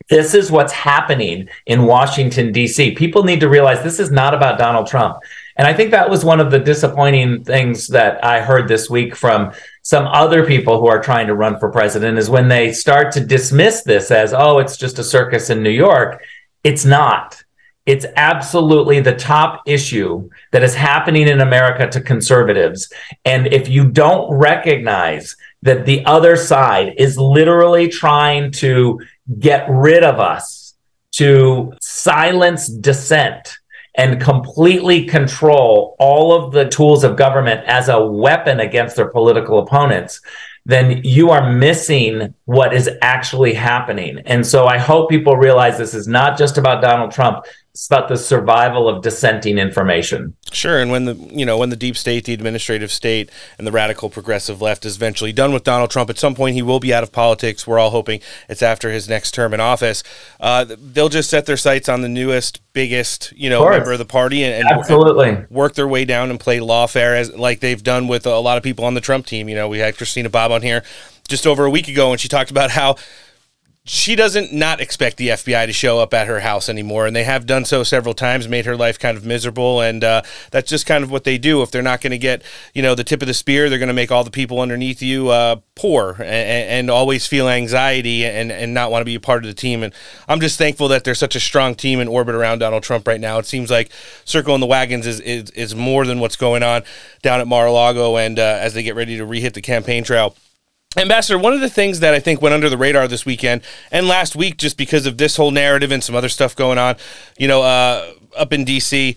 This is what's happening in Washington, D.C. People need to realize this is not about Donald Trump. And I think that was one of the disappointing things that I heard this week from some other people who are trying to run for president is when they start to dismiss this as, oh, it's just a circus in New York. It's not. It's absolutely the top issue that is happening in America to conservatives. And if you don't recognize that the other side is literally trying to get rid of us, to silence dissent, and completely control all of the tools of government as a weapon against their political opponents, then you are missing what is actually happening. And so I hope people realize this is not just about Donald Trump it's about the survival of dissenting information. Sure, and when the you know when the deep state, the administrative state, and the radical progressive left is eventually done with Donald Trump, at some point he will be out of politics. We're all hoping it's after his next term in office. Uh, they'll just set their sights on the newest, biggest you know of member of the party and, and absolutely and work their way down and play lawfare as like they've done with a lot of people on the Trump team. You know, we had Christina Bobb on here just over a week ago, and she talked about how she doesn't not expect the FBI to show up at her house anymore, and they have done so several times, made her life kind of miserable, and uh, that's just kind of what they do. If they're not going to get, you know, the tip of the spear, they're going to make all the people underneath you uh, poor and, and, always feel anxiety and, and not want to be a part of the team. And I'm just thankful that there's such a strong team in orbit around Donald Trump right now. It seems like circling the wagons is, is, is more than what's going on down at Mar-a-Lago, and uh, as they get ready to rehit the campaign trail. Ambassador, one of the things that I think went under the radar this weekend and last week, just because of this whole narrative and some other stuff going on, you know, uh, up in DC,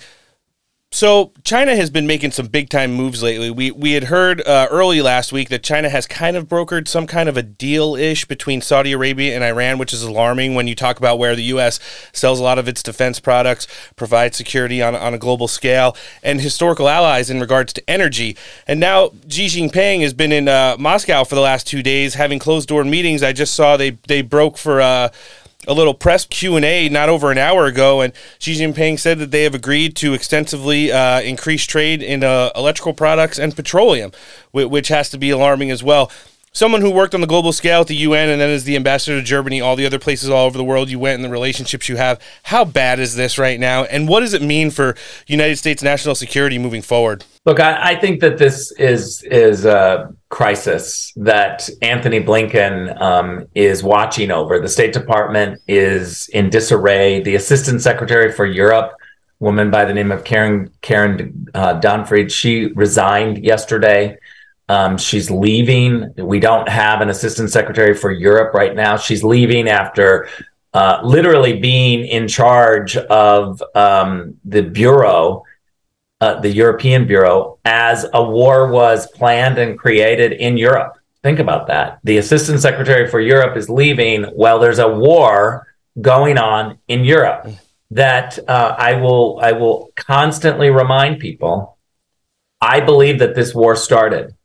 So China has been making some big time moves lately. We we had heard uh, early last week that China has kind of brokered some kind of a deal ish between Saudi Arabia and Iran, which is alarming when you talk about where the U.S. sells a lot of its defense products, provides security on on a global scale, and historical allies in regards to energy. And now Xi Jinping has been in uh, Moscow for the last two days, having closed door meetings. I just saw they they broke for. Uh, a little press q&a not over an hour ago and xi jinping said that they have agreed to extensively uh, increase trade in uh, electrical products and petroleum which has to be alarming as well someone who worked on the global scale at the UN and then is the ambassador to Germany, all the other places all over the world you went and the relationships you have. How bad is this right now? And what does it mean for United States national security moving forward? Look, I, I think that this is is a crisis that Antony Blinken um, is watching over. The State Department is in disarray. The Assistant Secretary for Europe, woman by the name of Karen Karen uh, Donfried, she resigned yesterday. Um, she's leaving. We don't have an assistant secretary for Europe right now. She's leaving after uh, literally being in charge of um, the bureau, uh, the European Bureau, as a war was planned and created in Europe. Think about that. The assistant secretary for Europe is leaving while there's a war going on in Europe. That uh, I will I will constantly remind people. I believe that this war started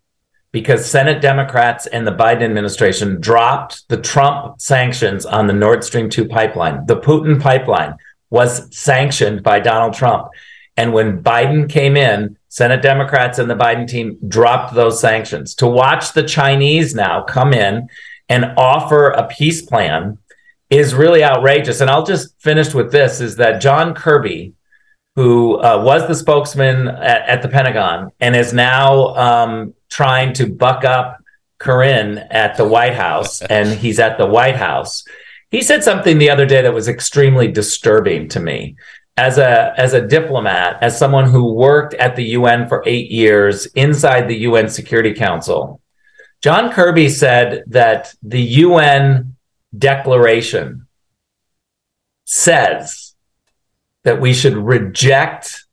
because Senate Democrats and the Biden administration dropped the Trump sanctions on the Nord Stream 2 pipeline. The Putin pipeline was sanctioned by Donald Trump. And when Biden came in, Senate Democrats and the Biden team dropped those sanctions. To watch the Chinese now come in and offer a peace plan is really outrageous. And I'll just finish with this is that John Kirby, who uh, was the spokesman at, at, the Pentagon and is now um, trying to buck up Karine at the White House, and he's at the White House. He said something the other day that was extremely disturbing to me. As a as a diplomat, as someone who worked at the UN for eight years inside the UN Security Council, John Kirby said that the UN declaration says that we should reject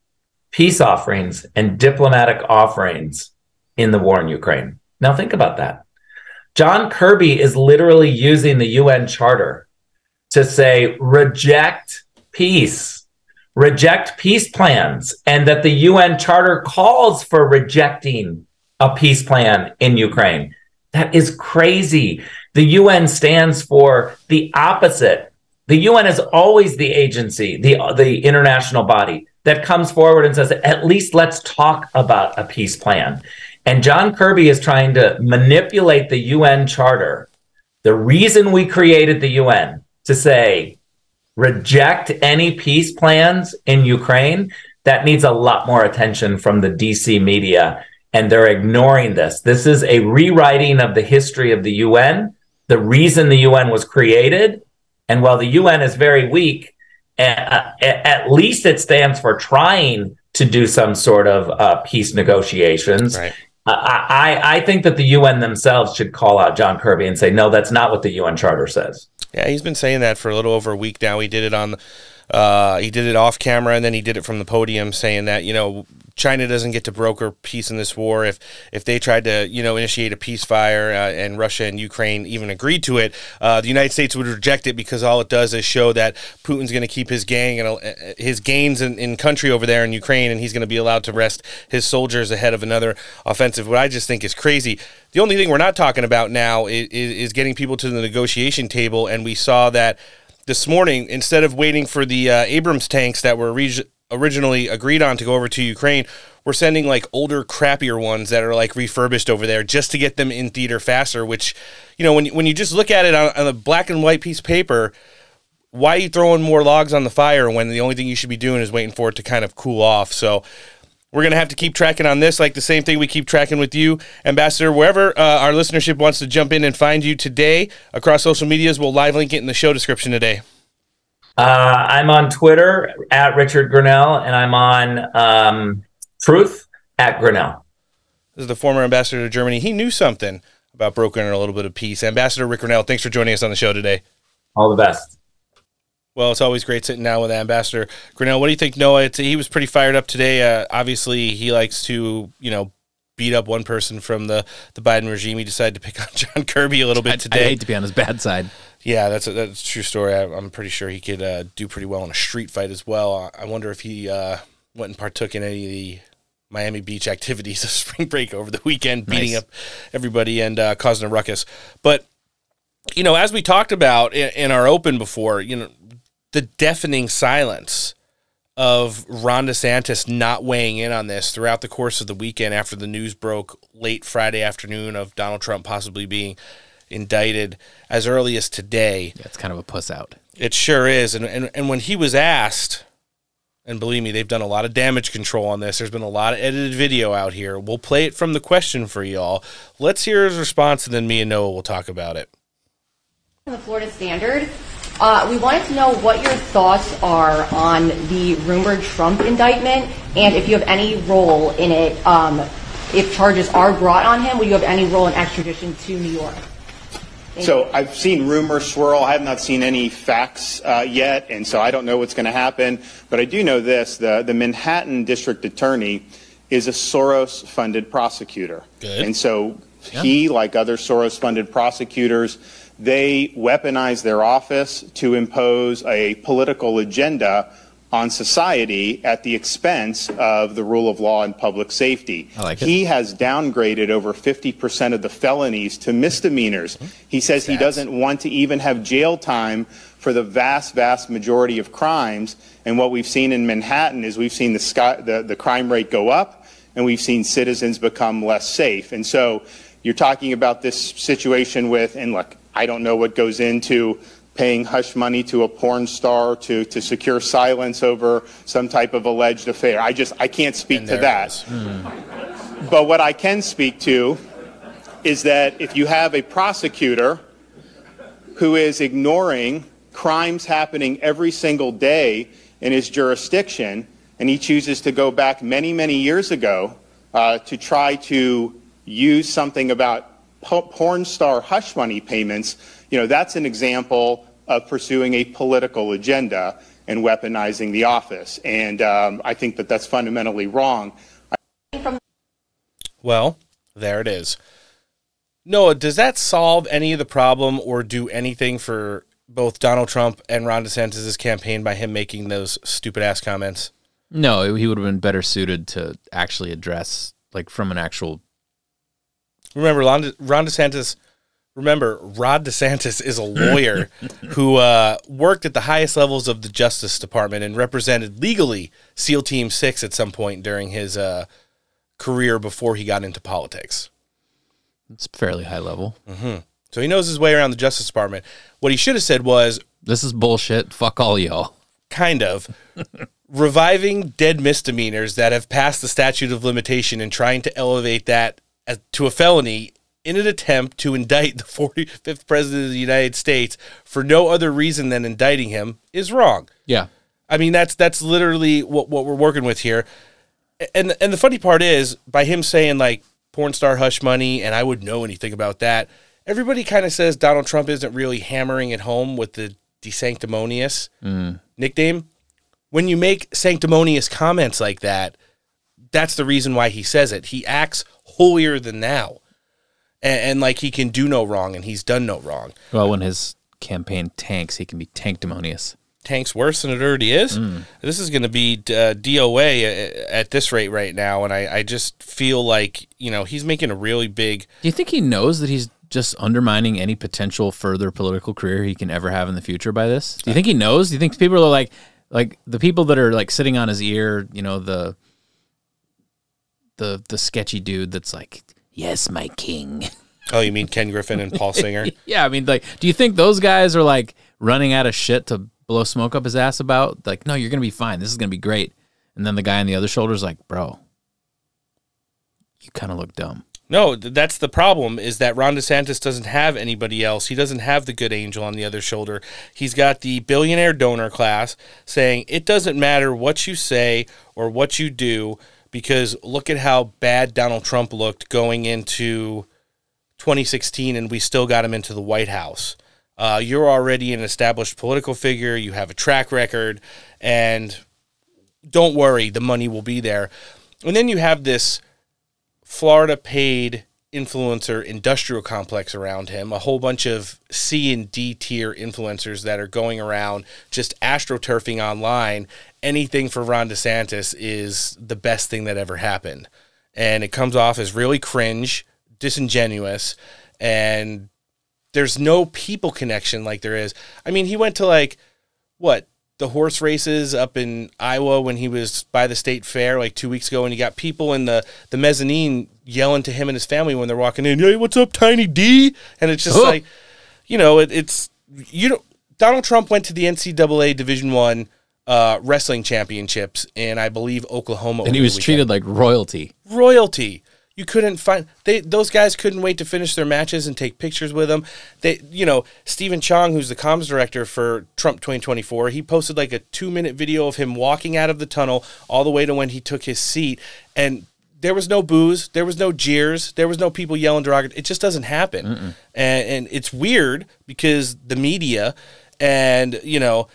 peace offerings and diplomatic offerings in the war in Ukraine. Now, think about that. John Kirby is literally using the UN Charter to say, reject peace, reject peace plans, and that the UN Charter calls for rejecting a peace plan in Ukraine. That is crazy. The UN stands for the opposite. The UN is always the agency, the, the international body that comes forward and says, at least let's talk about a peace plan. And John Kirby is trying to manipulate the UN charter. The reason we created the UN to say reject any peace plans in Ukraine, that needs a lot more attention from the DC media. And they're ignoring this. This is a rewriting of the history of the UN, the reason the UN was created. And while the UN is very weak, at least it stands for trying to do some sort of uh, peace negotiations. Right. I, I think that the UN themselves should call out John Kirby and say, no, that's not what the UN Charter says. Yeah, he's been saying that for a little over a week now. He did it on, uh, he did it off camera, and then he did it from the podium, saying that you know China doesn't get to broker peace in this war. If if they tried to you know initiate a peace fire uh, and Russia and Ukraine even agreed to it, uh, the United States would reject it because all it does is show that Putin's going to keep his gang and uh, his gains in, in country over there in Ukraine, and he's going to be allowed to rest his soldiers ahead of another offensive. What I just think is crazy. The only thing we're not talking about now is, is getting people to the negotiation table, and we saw that this morning instead of waiting for the uh, Abrams tanks that were originally agreed on to go over to Ukraine, we're sending like older, crappier ones that are like refurbished over there just to get them in theater faster. Which, you know, when when you just look at it on, on a black and white piece of paper, why are you throwing more logs on the fire when the only thing you should be doing is waiting for it to kind of cool off? So we're going to have to keep tracking on this, like the same thing we keep tracking with you, Ambassador. Wherever uh, our listenership wants to jump in and find you today across social medias, we'll live link it in the show description today. Uh, I'm on Twitter at Richard Grenell, and I'm on um, Truth at Grenell. This is the former ambassador to Germany. He knew something about brokering a little bit of peace. Ambassador Rick Grenell, thanks for joining us on the show today. All the best. Well, it's always great sitting down with Ambassador Grenell. What do you think, Noah? It's, he was pretty fired up today. Uh, obviously, he likes to, you know, beat up one person from the, the Biden regime. He decided to pick on John Kirby a little bit I, today. I hate to be on his bad side. Yeah, that's a, that's a true story. I, I'm pretty sure he could uh, do pretty well in a street fight as well. I, I wonder if he uh, went and partook in any of the Miami Beach activities of spring break over the weekend, beating Nice. up everybody and uh, causing a ruckus. But you know, as we talked about in, in our open before, you know, the deafening silence of Ron DeSantis not weighing in on this throughout the course of the weekend after the news broke late Friday afternoon of Donald Trump possibly being indicted as early as today. Yeah, it's kind of a puss out. It sure is. And, and, and when he was asked, and believe me, they've done a lot of damage control on this. There's been a lot of edited video out here. We'll play it from the question for y'all. Let's hear his response, and then me and Noah will talk about it. the Florida Standard. Uh, we wanted to know what your thoughts are on the rumored Trump indictment and if you have any role in it. Um, if charges are brought on him, will you have any role in extradition to New York? Thank So I've seen rumors swirl. I have not seen any facts uh, yet, and so I don't know what's going to happen. But I do know this: the the Manhattan District Attorney is a Soros-funded prosecutor, Good. and so he, like other Soros-funded prosecutors, they weaponize their office to impose a political agenda on society at the expense of the rule of law and public safety. Like. He has downgraded over 50% of the felonies to misdemeanors. He says he doesn't want to even have jail time for the vast, vast majority of crimes. And what we've seen in Manhattan is we've seen the, sky, the, the crime rate go up and we've seen citizens become less safe. And so you're talking about this situation with, and look, I don't know what goes into paying hush money to a porn star to, to secure silence over some type of alleged affair. I just, I can't speak to that. But what I can speak to is that if you have a prosecutor who is ignoring crimes happening every single day in his jurisdiction, and he chooses to go back many, many years ago uh, to try to use something about porn star hush money payments, you know, that's an example of pursuing a political agenda and weaponizing the office. And um, I think that that's fundamentally wrong. Well, there it is. Noah, does that solve any of the problem or do anything for both Donald Trump and Ron DeSantis' campaign by him making those stupid ass comments? No, he would have been better suited to actually address, like, from an actual. Remember, Ron, DeSantis. Remember, Rod DeSantis is a lawyer who uh, worked at the highest levels of the Justice Department and represented legally SEAL Team Six at some point during his uh, career before he got into politics. It's fairly high level. hmm So he knows his way around the Justice Department. What he should have said was, "This is bullshit. Fuck all y'all." Kind of reviving dead misdemeanors that have passed the statute of limitation and trying to elevate that as, to a felony in an attempt to indict the 45th president of the United States for no other reason than indicting him is wrong. Yeah. I mean that's that's literally what what we're working with here. And and the funny part is by him saying like porn star hush money and I would know anything about that. Everybody kind of says Donald Trump isn't really hammering it home with the desanctimonious Mm. nickname. When you make sanctimonious comments like that, that's the reason why he says it. He acts holier than thou. And, and like he can do no wrong and he's done no wrong. Well, when his campaign tanks, he can be tanktimonious. Tanks worse than it already is. This is going to be uh, DOA at, at this rate right now. And I, I just feel like, you know, he's making a really big. Do you think he knows that he's just undermining any potential further political career he can ever have in the future by this? Do you think he knows? Do you think people are like, like the people that are like sitting on his ear, you know, the, the, the sketchy dude that's like, yes, my king. Oh, you mean Ken Griffin and Paul Singer? yeah, I mean, like, do you think those guys are like running out of shit to blow smoke up his ass about? Like, no, you're gonna be fine. This is gonna be great. And then the guy on the other shoulder is like, bro, you kind of look dumb. No, that's the problem is that Ron DeSantis doesn't have anybody else. He doesn't have the good angel on the other shoulder. He's got the billionaire donor class saying it doesn't matter what you say or what you do because look at how bad Donald Trump looked going into 2016 and we still got him into the White House. Uh, you're already an established political figure. You have a track record, and don't worry, the money will be there. And then you have this Florida paid influencer industrial complex around him, a whole bunch of C and D tier influencers that are going around just astroturfing online. Anything for Ron DeSantis is the best thing that ever happened. And it comes off as really cringe, disingenuous, and there's no people connection like there is. I mean, he went to like what the horse races up in Iowa when he was by the state fair like two weeks ago, and he got people in the the mezzanine yelling to him and his family when they're walking in. Hey, what's up, Tiny D? And it's just Oh. like, you know, it, it's you know, Donald Trump went to the NCAA Division One uh, wrestling championships in I believe Oklahoma, And he was treated like royalty. royalty. You couldn't find they those guys couldn't wait to finish their matches and take pictures with them. They you know, Steven Cheung, who's the comms director for Trump 2024, he posted like a 2-minute video of him walking out of the tunnel all the way to when he took his seat and there was no booze, there was no jeers, there was no people yelling derogatory. It just doesn't happen. And and it's weird because the media and you know,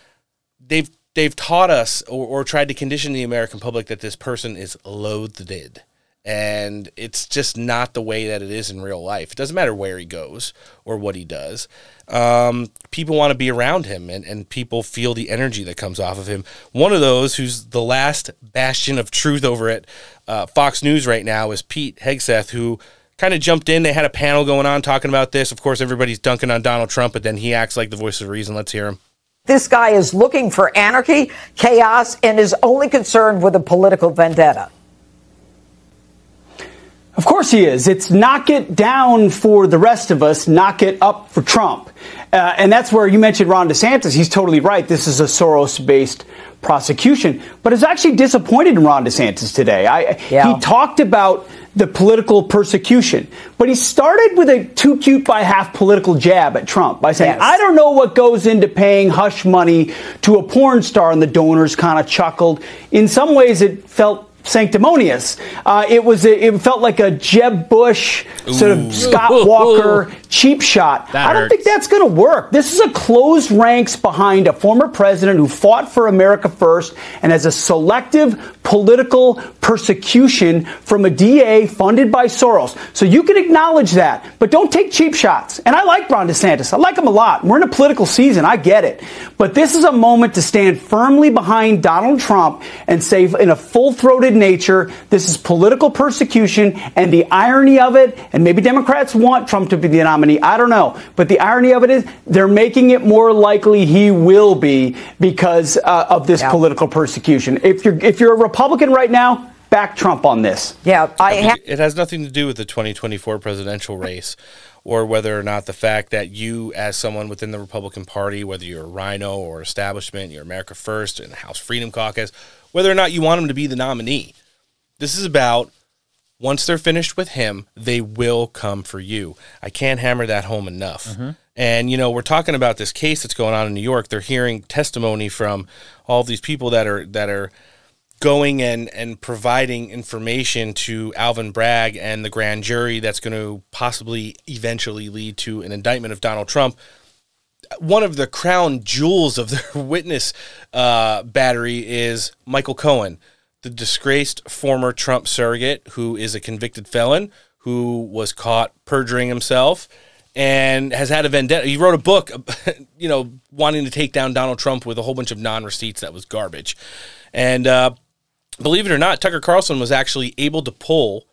they've they've taught us or, or tried to condition the American public that this person is loathed. And it's just not the way that it is in real life. It doesn't matter where he goes or what he does. Um, people want to be around him and, and people feel the energy that comes off of him. One of those who's the last bastion of truth over at uh, Fox News right now is Pete Hegseth, who kind of jumped in. They had a panel going on talking about this. Of course, everybody's dunking on Donald Trump, but then he acts like the voice of reason. Let's hear him. This guy is looking for anarchy, chaos, and is only concerned with a political vendetta. Of course he is. It's knock it down for the rest of us, knock it up for Trump. Uh, and that's where you mentioned Ron DeSantis. He's totally right. This is a Soros based prosecution. But it's actually disappointed in Ron DeSantis today. I, He talked about the political persecution, but he started with a too cute by half political jab at Trump by saying, Yes. I don't know what goes into paying hush money to a porn star, and the donors kind of chuckled. In some ways, it felt sanctimonious. Uh, it was a, it felt like a Jeb Bush sort Ooh. of Scott Walker cheap shot. That I don't hurts. think that's going to work. This is a closed ranks behind a former president who fought for America first and has a selective political persecution from a DA funded by Soros. So you can acknowledge that, but don't take cheap shots. And I like Ron DeSantis. I like him a lot. We're in a political season. I get it. But this is a moment to stand firmly behind Donald Trump and say in a full-throated nature, this is political persecution and the irony of it, and maybe Democrats want Trump to be the nominee. I don't know. But the irony of it is they're making it more likely he will be because uh, of this political persecution. If you're if you're a Republican right now, back Trump on this. Yeah, I it has nothing to do with the 2024 presidential race or whether or not the fact that you as someone within the Republican Party whether you're a rhino or establishment you're America First and the House Freedom Caucus whether or not you want him to be the nominee. This is about once they're finished with him they will come for you. I can't hammer that home enough. Mm-hmm. And you know we're talking about this case that's going on in New York. They're hearing testimony from all these people that are that are going and and providing information to Alvin Bragg and the grand jury that's going to possibly eventually lead to an indictment of Donald Trump. One of the crown jewels of their witness uh, battery is Michael Cohen, the disgraced former Trump surrogate who is a convicted felon who was caught perjuring himself and has had a vendetta. He wrote a book, you know, wanting to take down Donald Trump with a whole bunch of non receipts that was garbage. And uh, believe it or not, Tucker Carlson was actually able to pull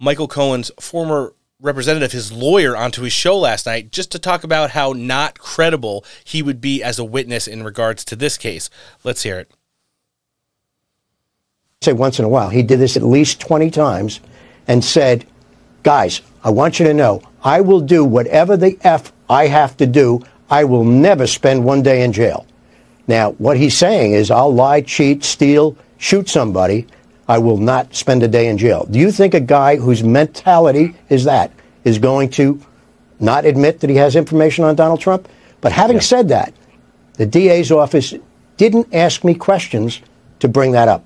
Michael Cohen's former representative, his lawyer, onto his show last night just to talk about how not credible he would be as a witness in regards to this case. Let's hear it. say once in a while. He did this at least 20 times and said, Guys, I want you to know, I will do whatever the F I have to do. I will never spend one day in jail. Now, what he's saying is, I'll lie, cheat, steal, shoot somebody. I will not spend a day in jail. Do you think a guy whose mentality is that is going to not admit that he has information on Donald Trump? But having said that, the DA's office didn't ask me questions to bring that up.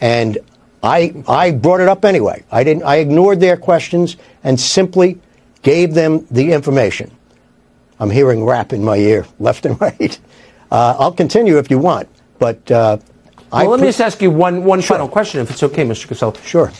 And I, I brought it up anyway. I, didn't, I ignored their questions and simply gave them the information. I'm hearing rap in my ear, left and right. Uh, I'll continue if you want, but uh, I. Well, let me just ask you one, one final question, if it's okay, Mr. Costello. Sure.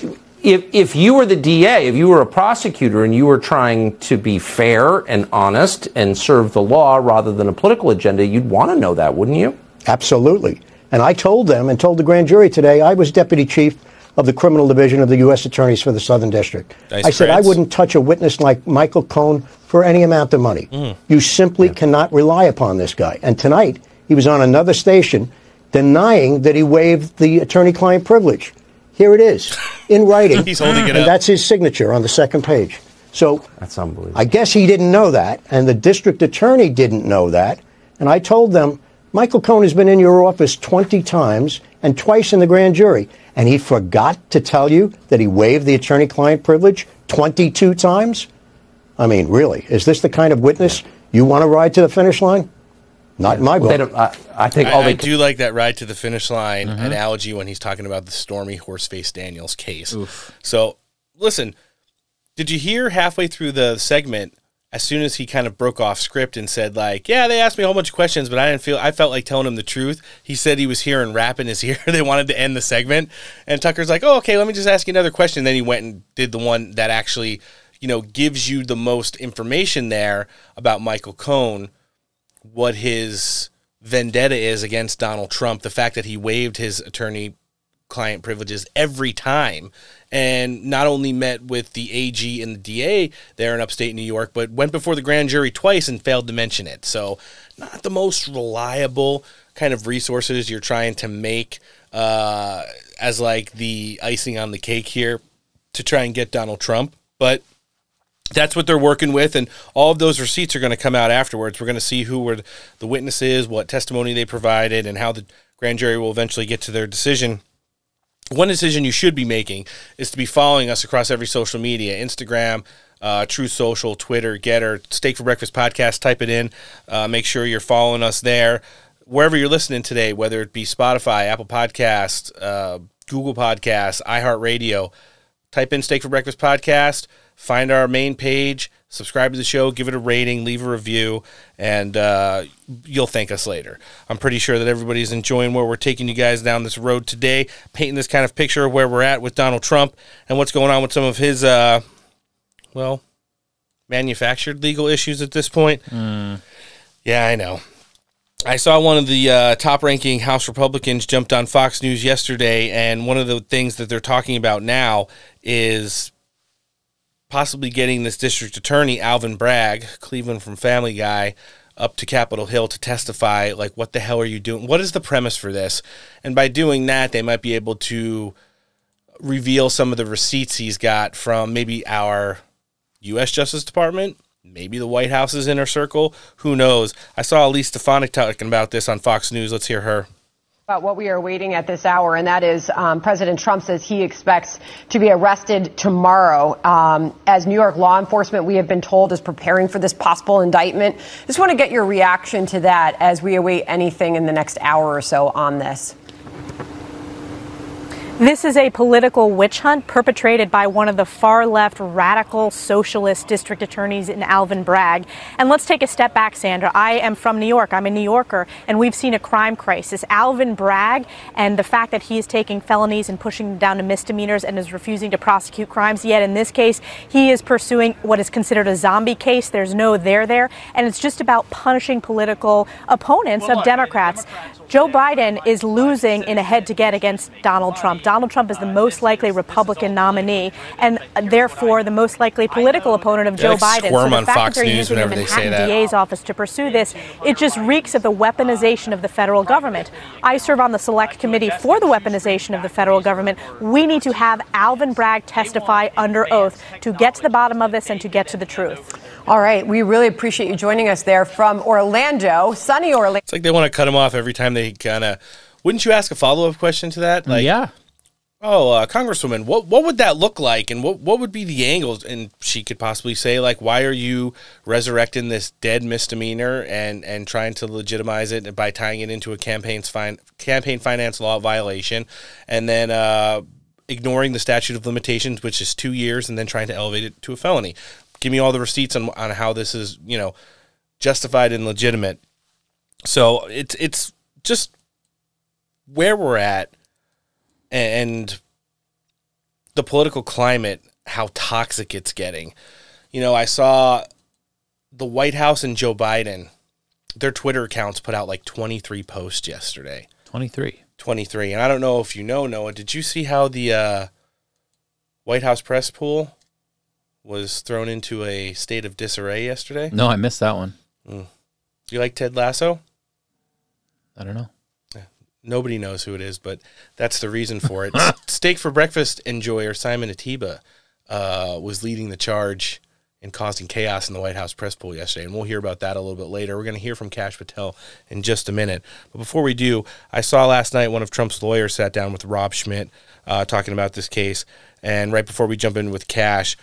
If, if you were the DA, if you were a prosecutor and you were trying to be fair and honest and serve the law rather than a political agenda, you'd want to know that, wouldn't you? Absolutely. And I told them and told the grand jury today I was deputy chief of the criminal division of the U.S. attorneys for the Southern District. Nice I said I wouldn't touch a witness like Michael Cohen for any amount of money. Mm. You simply cannot rely upon this guy. And tonight, he was on another station denying that he waived the attorney client privilege. Here it is, in writing. He's holding it and up. that's his signature on the second page. So That's unbelievable. I guess he didn't know that, and the district attorney didn't know that. And I told them, Michael Cohen has been in your office 20 times and twice in the grand jury, and he forgot to tell you that he waived the attorney client privilege 22 times? I mean, really, is this the kind of witness you want to ride to the finish line? Not in my Well, they book. don't, I, I think I, all they I do like that ride to the finish line Mm-hmm. analogy when he's talking about the Stormy Horseface Daniels case. So, listen, did you hear halfway through the segment? As soon as he kind of broke off script and said, like, yeah, they asked me a whole bunch of questions, but I didn't feel, I felt like telling him the truth. He said he was hearing rap in his ear. they wanted to end the segment. And Tucker's like, oh, okay, let me just ask you another question. then he went and did the one that actually, you know, gives you the most information there about Michael Cohen what his vendetta is against Donald Trump, the fact that he waived his attorney client privileges every time and not only met with the AG and the DA there in upstate New York, but went before the grand jury twice and failed to mention it. So, not the most reliable kind of resources you're trying to make uh, as like the icing on the cake here to try and get Donald Trump. But that's what they're working with, and all of those receipts are going to come out afterwards. We're going to see who were the witnesses, what testimony they provided, and how the grand jury will eventually get to their decision. One decision you should be making is to be following us across every social media Instagram, uh, True Social, Twitter, GETTR, Steak for Breakfast podcast. Type it in. Uh, make sure you're following us there. Wherever you're listening today, whether it be Spotify, Apple Podcast, uh, Google Podcasts, iHeartRadio, type in Steak for Breakfast podcast, find our main page, subscribe to the show, give it a rating, leave a review, and uh, you'll thank us later. I'm pretty sure that everybody's enjoying where we're taking you guys down this road today, painting this kind of picture of where we're at with Donald Trump and what's going on with some of his, uh, well, manufactured legal issues at this point. Yeah, I know. I saw one of the uh, top ranking House Republicans jumped on Fox News yesterday, and one of the things that they're talking about now is possibly getting this district attorney, Alvin Bragg, Cleveland from Family Guy, up to Capitol Hill to testify. Like, what the hell are you doing? What is the premise for this? And by doing that, they might be able to reveal some of the receipts he's got from maybe our U.S. Justice Department, maybe the White House's inner circle. Who knows? I saw Elise Stefanik talking about this on Fox News. Let's hear her. About what we are waiting at this hour, and that is um, President Trump says he expects to be arrested tomorrow. Um, as New York law enforcement, we have been told, is preparing for this possible indictment. Just want to get your reaction to that as we await anything in the next hour or so on this. This is a political witch hunt perpetrated by one of the far left radical socialist district attorneys in Alvin Bragg. And let's take a step back, Sandra. I am from New York. I'm a New Yorker, and we've seen a crime crisis. Alvin Bragg and the fact that he is taking felonies and pushing them down to misdemeanors and is refusing to prosecute crimes. Yet in this case, he is pursuing what is considered a zombie case. There's no there there, and it's just about punishing political opponents of Democrats. Joe Biden is losing in a head to get against Donald Trump. Donald Trump is the most likely Republican nominee and uh, therefore the most likely political opponent of Joe like Biden. squirm so on the fact Fox that they're News using the whenever they say Manhattan that. DA's office to pursue this, it just reeks of the weaponization of the federal government. I serve on the select committee for the weaponization of the federal government. We need to have Alvin Bragg testify under oath to get to the bottom of this and to get to the truth. All right, we really appreciate you joining us there from Orlando, sunny Orlando. It's like they want to cut him off every time they kind of. Wouldn't you ask a follow up question to that? Like, yeah. Oh, uh, Congresswoman, what what would that look like, and what what would be the angles? And she could possibly say, like, why are you resurrecting this dead misdemeanor and and trying to legitimize it by tying it into a campaign's fine campaign finance law violation, and then uh, ignoring the statute of limitations, which is two years, and then trying to elevate it to a felony. Give me all the receipts on on how this is, you know, justified and legitimate. So it's it's just where we're at and the political climate, how toxic it's getting. You know, I saw the White House and Joe Biden, their Twitter accounts put out like 23 posts yesterday. 23. 23. And I don't know if you know, Noah, did you see how the uh, White House press pool was thrown into a state of disarray yesterday? No, I missed that one. Mm. Do you like Ted Lasso? I don't know. Nobody knows who it is, but that's the reason for it. Steak for breakfast enjoyer Simon Ateba uh, was leading the charge and causing chaos in the White House press pool yesterday, and we'll hear about that a little bit later. We're going to hear from Kash Patel in just a minute, but before we do, I saw last night one of Trump's lawyers sat down with Rob Schmitt uh, talking about this case, and right before we jump in with Kash,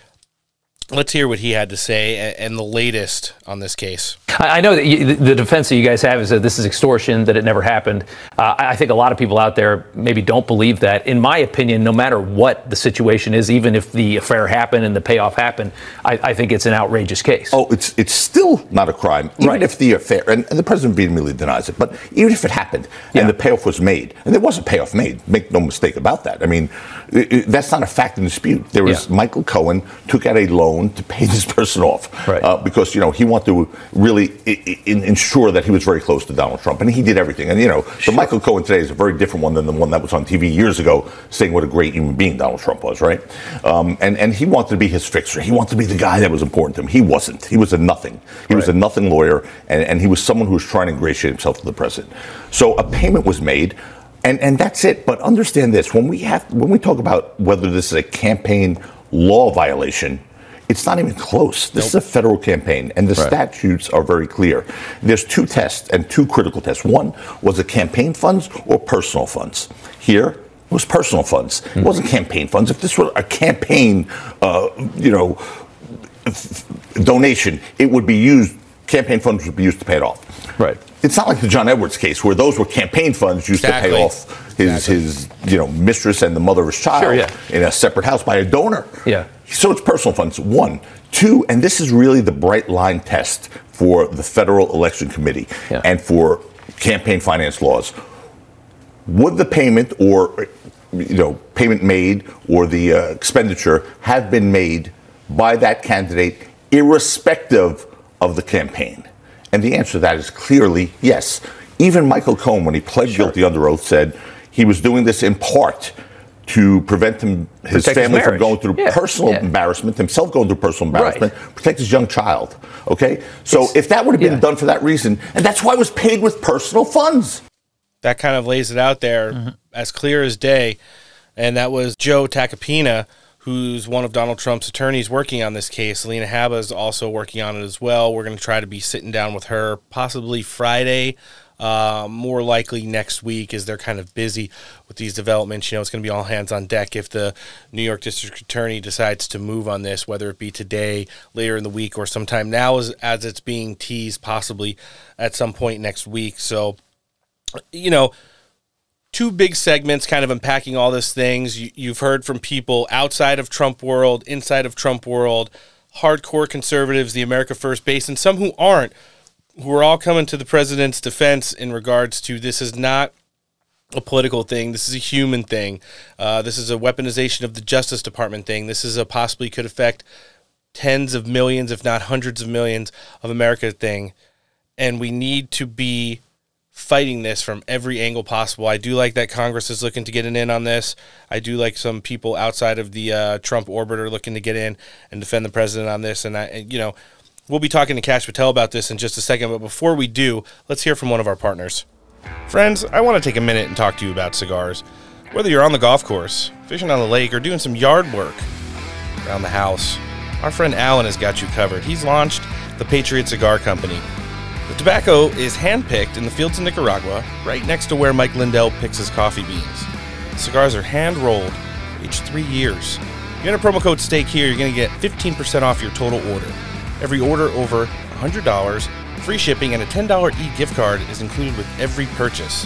Let's hear what he had to say and the latest on this case. I know that you, the defense that you guys have is that this is extortion, that it never happened. Uh, I think a lot of people out there maybe don't believe that. In my opinion, no matter what the situation is, even if the affair happened and the payoff happened, I, I think it's an outrageous case. Oh, it's it's still not a crime, even Right. if the affair and, and the president vehemently denies it. But even if it happened and the payoff was made, and there was a payoff made, make no mistake about that. I mean, i i- that's not a fact in dispute. There was Michael Cohen took out a loan to pay this person off uh, because you know he wanted to really I- I- ensure that he was very close to Donald Trump, and he did everything. And you know, the Michael Cohen today is a very different one than the one that was on TV years ago, saying what a great human being Donald Trump was, right? Um, and and he wanted to be his fixer. He wanted to be the guy that was important to him. He wasn't. He was a nothing. He was a nothing lawyer, and, and he was someone who was trying to ingratiate himself to the president. So a payment was made. And, and that's it. But understand this: when we have when we talk about whether this is a campaign law violation, it's not even close. This is a federal campaign, and the statutes are very clear. There's two tests and two critical tests. One was it campaign funds or personal funds. Here it was personal funds. It wasn't campaign funds. If this were a campaign, uh, you know, donation, it would be used. Campaign funds would be used to pay it off. Right. It's not like the John Edwards case where those were campaign funds used Exactly. to pay off his his you know mistress and the mother of his child Sure, yeah. in a separate house by a donor. Yeah. So it's personal funds. One, two, and this is really the bright line test for the Federal Election Committee and for campaign finance laws. Would the payment or you know payment made or the uh, expenditure have been made by that candidate, irrespective of the campaign? And the answer to that is clearly yes. Even Michael Cohen, when he pled guilty under oath, said he was doing this in part to prevent him, his Protect his family from going through Yeah, personal yeah. embarrassment, himself going through personal Right. embarrassment, protect his young child. Okay? So if that would have been done for that reason, and that's why it was paid with personal funds. that kind of lays it out there mm-hmm. as clear as day. And that was Joe Tacopina, who's one of Donald Trump's attorneys working on this case. Lena Habba is also working on it as well. We're going to try to be sitting down with her possibly Friday. Uh, more likely next week as they're kind of busy with these developments. You know, it's going to be all hands on deck if the New York District Attorney decides to move on this, whether it be today, later in the week, or sometime now as, as it's being teased, possibly at some point next week. So, you know, two big segments kind of unpacking all these things. You, you've heard from people outside of Trump world, inside of Trump world, hardcore conservatives, the America First base, and some who aren't, who are all coming to the president's defense in regards to this is not a political thing. This is a human thing. Uh, this is a weaponization of the Justice Department thing. This is a possibly could affect tens of millions, if not hundreds of millions of America thing. And we need to be fighting this from every angle possible. I do like that Congress is looking to get an in on this. I do like some people outside of the uh, Trump orbit are looking to get in and defend the president on this. And I, and, you know, we'll be talking to Kash Patel about this in just a second. But before we do, let's hear from one of our partners. Friends, I want to take a minute and talk to you about cigars. Whether you're on the golf course, fishing on the lake, or doing some yard work around the house, our friend Alan has got you covered. He's launched the Patriot Cigar Company. The tobacco is handpicked in the fields of Nicaragua, right next to where Mike Lindell picks his coffee beans. Cigars are hand rolled, each three years. You enter promo code STEAK here, you're going to get 15% off your total order. Every order over $100, free shipping, and a $10 e gift card is included with every purchase.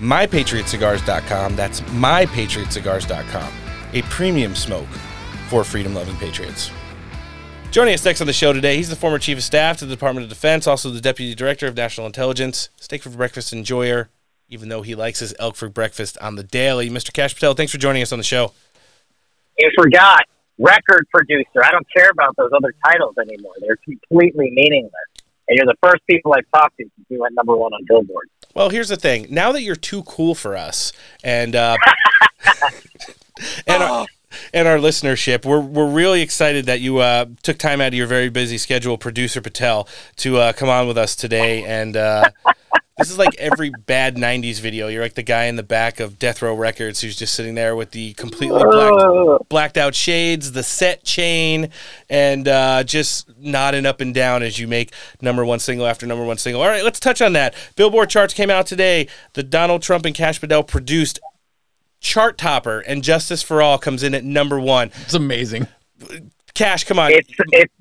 MyPatriotCigars.com, that's MyPatriotCigars.com, a premium smoke for freedom loving patriots. Joining us next on the show today, he's the former chief of staff to the Department of Defense, also the deputy director of national intelligence, steak for breakfast enjoyer, even though he likes his elk for breakfast on the daily. Mr. Kash Patel, thanks for joining us on the show. You forgot record producer. I don't care about those other titles anymore. They're completely meaningless. And you're the first people I've talked to since we went number one on Billboard. Well, here's the thing. Now that you're too cool for us, and uh, and our, and our listenership, we're we're really excited that you uh, took time out of your very busy schedule, producer Patel, to uh, come on with us today. And uh, this is like every bad '90s video. You're like the guy in the back of Death Row Records who's just sitting there with the completely blacked, blacked out shades, the set chain, and uh, just nodding up and down as you make number one single after number one single. All right, let's touch on that. Billboard charts came out today. The Donald Trump and Kash Patel produced chart topper, and Justice for All comes in at number one. It's amazing. Kash, come on. It's it's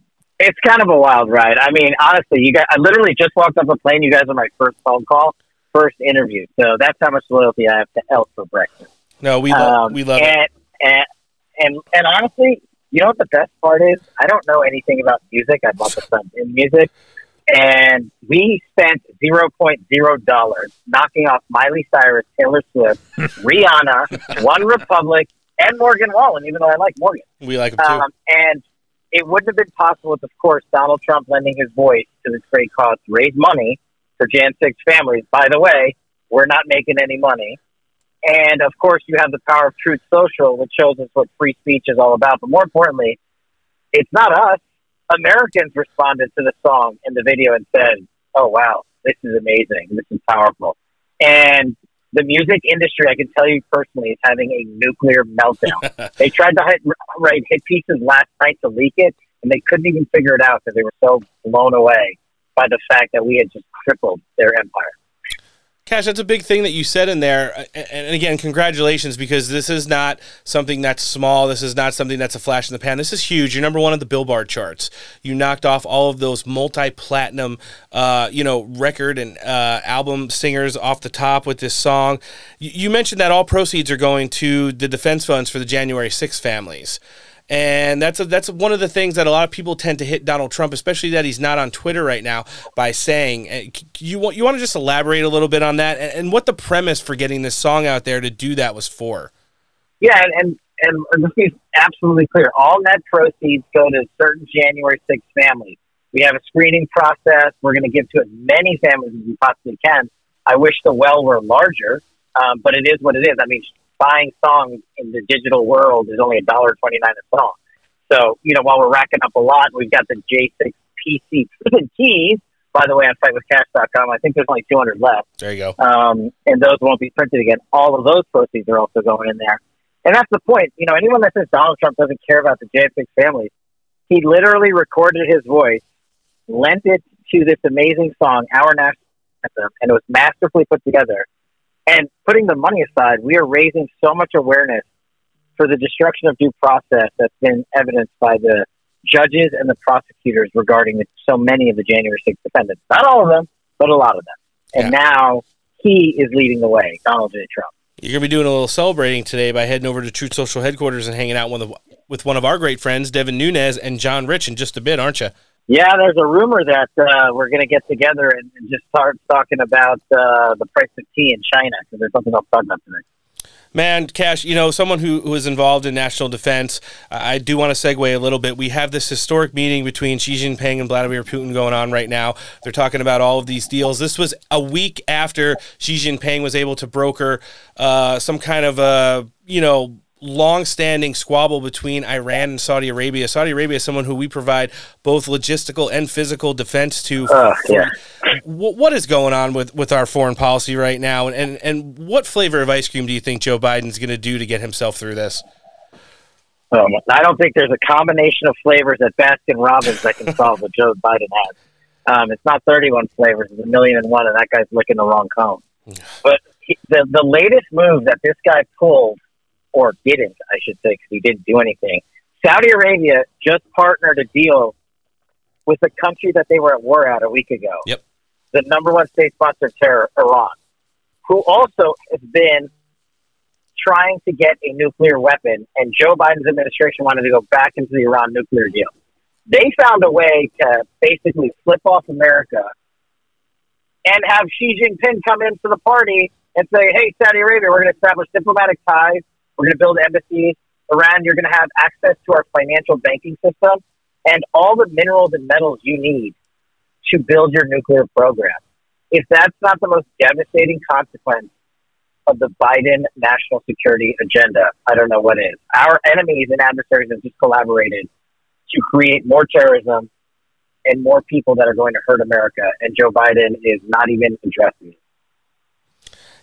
it's kind of a wild ride. I mean, honestly, you guys. I literally just walked off a plane. You guys are my first phone call, first interview. So that's how much loyalty I have to Elk for breakfast. No, we love we love Um, and, it. And, and and honestly, you know what the best part is? I don't know anything about music. I bought the stuff in music, and we spent zero point zero dollars knocking off Miley Cyrus, Taylor Swift, Rihanna, OneRepublic, and Morgan Wallen. Even though I like Morgan, We like them too. um, and it wouldn't have been possible with, of course, Donald Trump lending his voice to this great cause to raise money for Jan 6 families. By the way, we're not making any money. And of course, you have the power of Truth Social, which shows us what free speech is all about. But more importantly, it's not us. Americans responded to the song in the video and said, oh, wow, this is amazing. This is powerful. And the music industry, I can tell you personally, is having a nuclear meltdown. they tried to hit, write hit pieces last night to leak it, and they couldn't even figure it out because they were so blown away by the fact that we had just crippled their empire. Kash, that's a big thing that you said in there. And again, congratulations because this is not something that's small. This is not something that's a flash in the pan. This is huge. You're number one on the Billboard charts. You knocked off all of those multi-platinum, uh, you know, record and uh, album singers off the top with this song. You, you mentioned that all proceeds are going to the defense funds for the January 6 families. And that's a, that's one of the things that a lot of people tend to hit Donald Trump, especially that he's not on Twitter right now, by saying. uh, You want you want to just elaborate a little bit on that and, and what the premise for getting this song out there to do that was for. Yeah, and, and, and let's be absolutely clear. All net proceeds go to certain January 6th families. We have a screening process. We're going to give to as many families as we possibly can. I wish the well were larger, um, but it is what it is. I mean, buying songs in the digital world is only a dollar twenty nine a song. So, you know, while we're racking up a lot, we've got the J6 PC keys. By the way, on fightwithkash.com, I think there's only 200 left. There you go. um, and those won't be printed again. All of those proceeds are also going in there. And that's the point. You know, anyone that says Donald Trump doesn't care about the JFK families, he literally recorded his voice, lent it to this amazing song, Our National Anthem, and it was masterfully put together. And putting the money aside, we are raising so much awareness for the destruction of due process that's been evidenced by the judges and the prosecutors regarding the, so many of the January 6th defendants. Not all of them, but a lot of them. And now he is leading the way, Donald J. Trump. You're gonna be doing a little celebrating today by heading over to Truth Social headquarters and hanging out with with one of our great friends, Devin Nunes and John Rich, in just a bit, aren't you? Yeah, there's a rumor that uh, we're going to get together and, and just start talking about uh, the price of tea in China because there's something else to talk about tonight. Man, Kash, you know, someone who, who is involved in national defense, I I do want to segue a little bit. We have this historic meeting between Xi Jinping and Vladimir Putin going on right now. They're talking about all of these deals. This was a week after Xi Jinping was able to broker uh, some kind of a, you know, long-standing squabble between Iran and Saudi Arabia. Saudi Arabia is someone who we provide both logistical and physical defense to. Oh, yeah. Wh- what is going on with, with our foreign policy right now, and, and and what flavor of ice cream do you think Joe Biden's going to do to get himself through this? Um, I don't think there's a combination of flavors at Baskin Robbins that can solve what Joe Biden has. Um, it's not 31 flavors; it's a million and one, and that guy's licking the wrong cone. But he, the the latest move that this guy pulled, or didn't, I should say, because he didn't do anything. Saudi Arabia just partnered a deal with the country that they were at war at a week ago. Yep. The number one state sponsor of terror, Iran, who also has been trying to get a nuclear weapon, and Joe Biden's administration wanted to go back into the Iran nuclear deal. They found a way to basically flip off America and have Xi Jinping come into the party and say, hey, Saudi Arabia, we're going to establish diplomatic ties. We're going to build embassies. Iran, you're going to have access to our financial banking system and all the minerals and metals you need to build your nuclear program. If that's not the most devastating consequence of the Biden national security agenda, I don't know what is. Our enemies and adversaries have just collaborated to create more terrorism and more people that are going to hurt America, and Joe Biden is not even addressing it.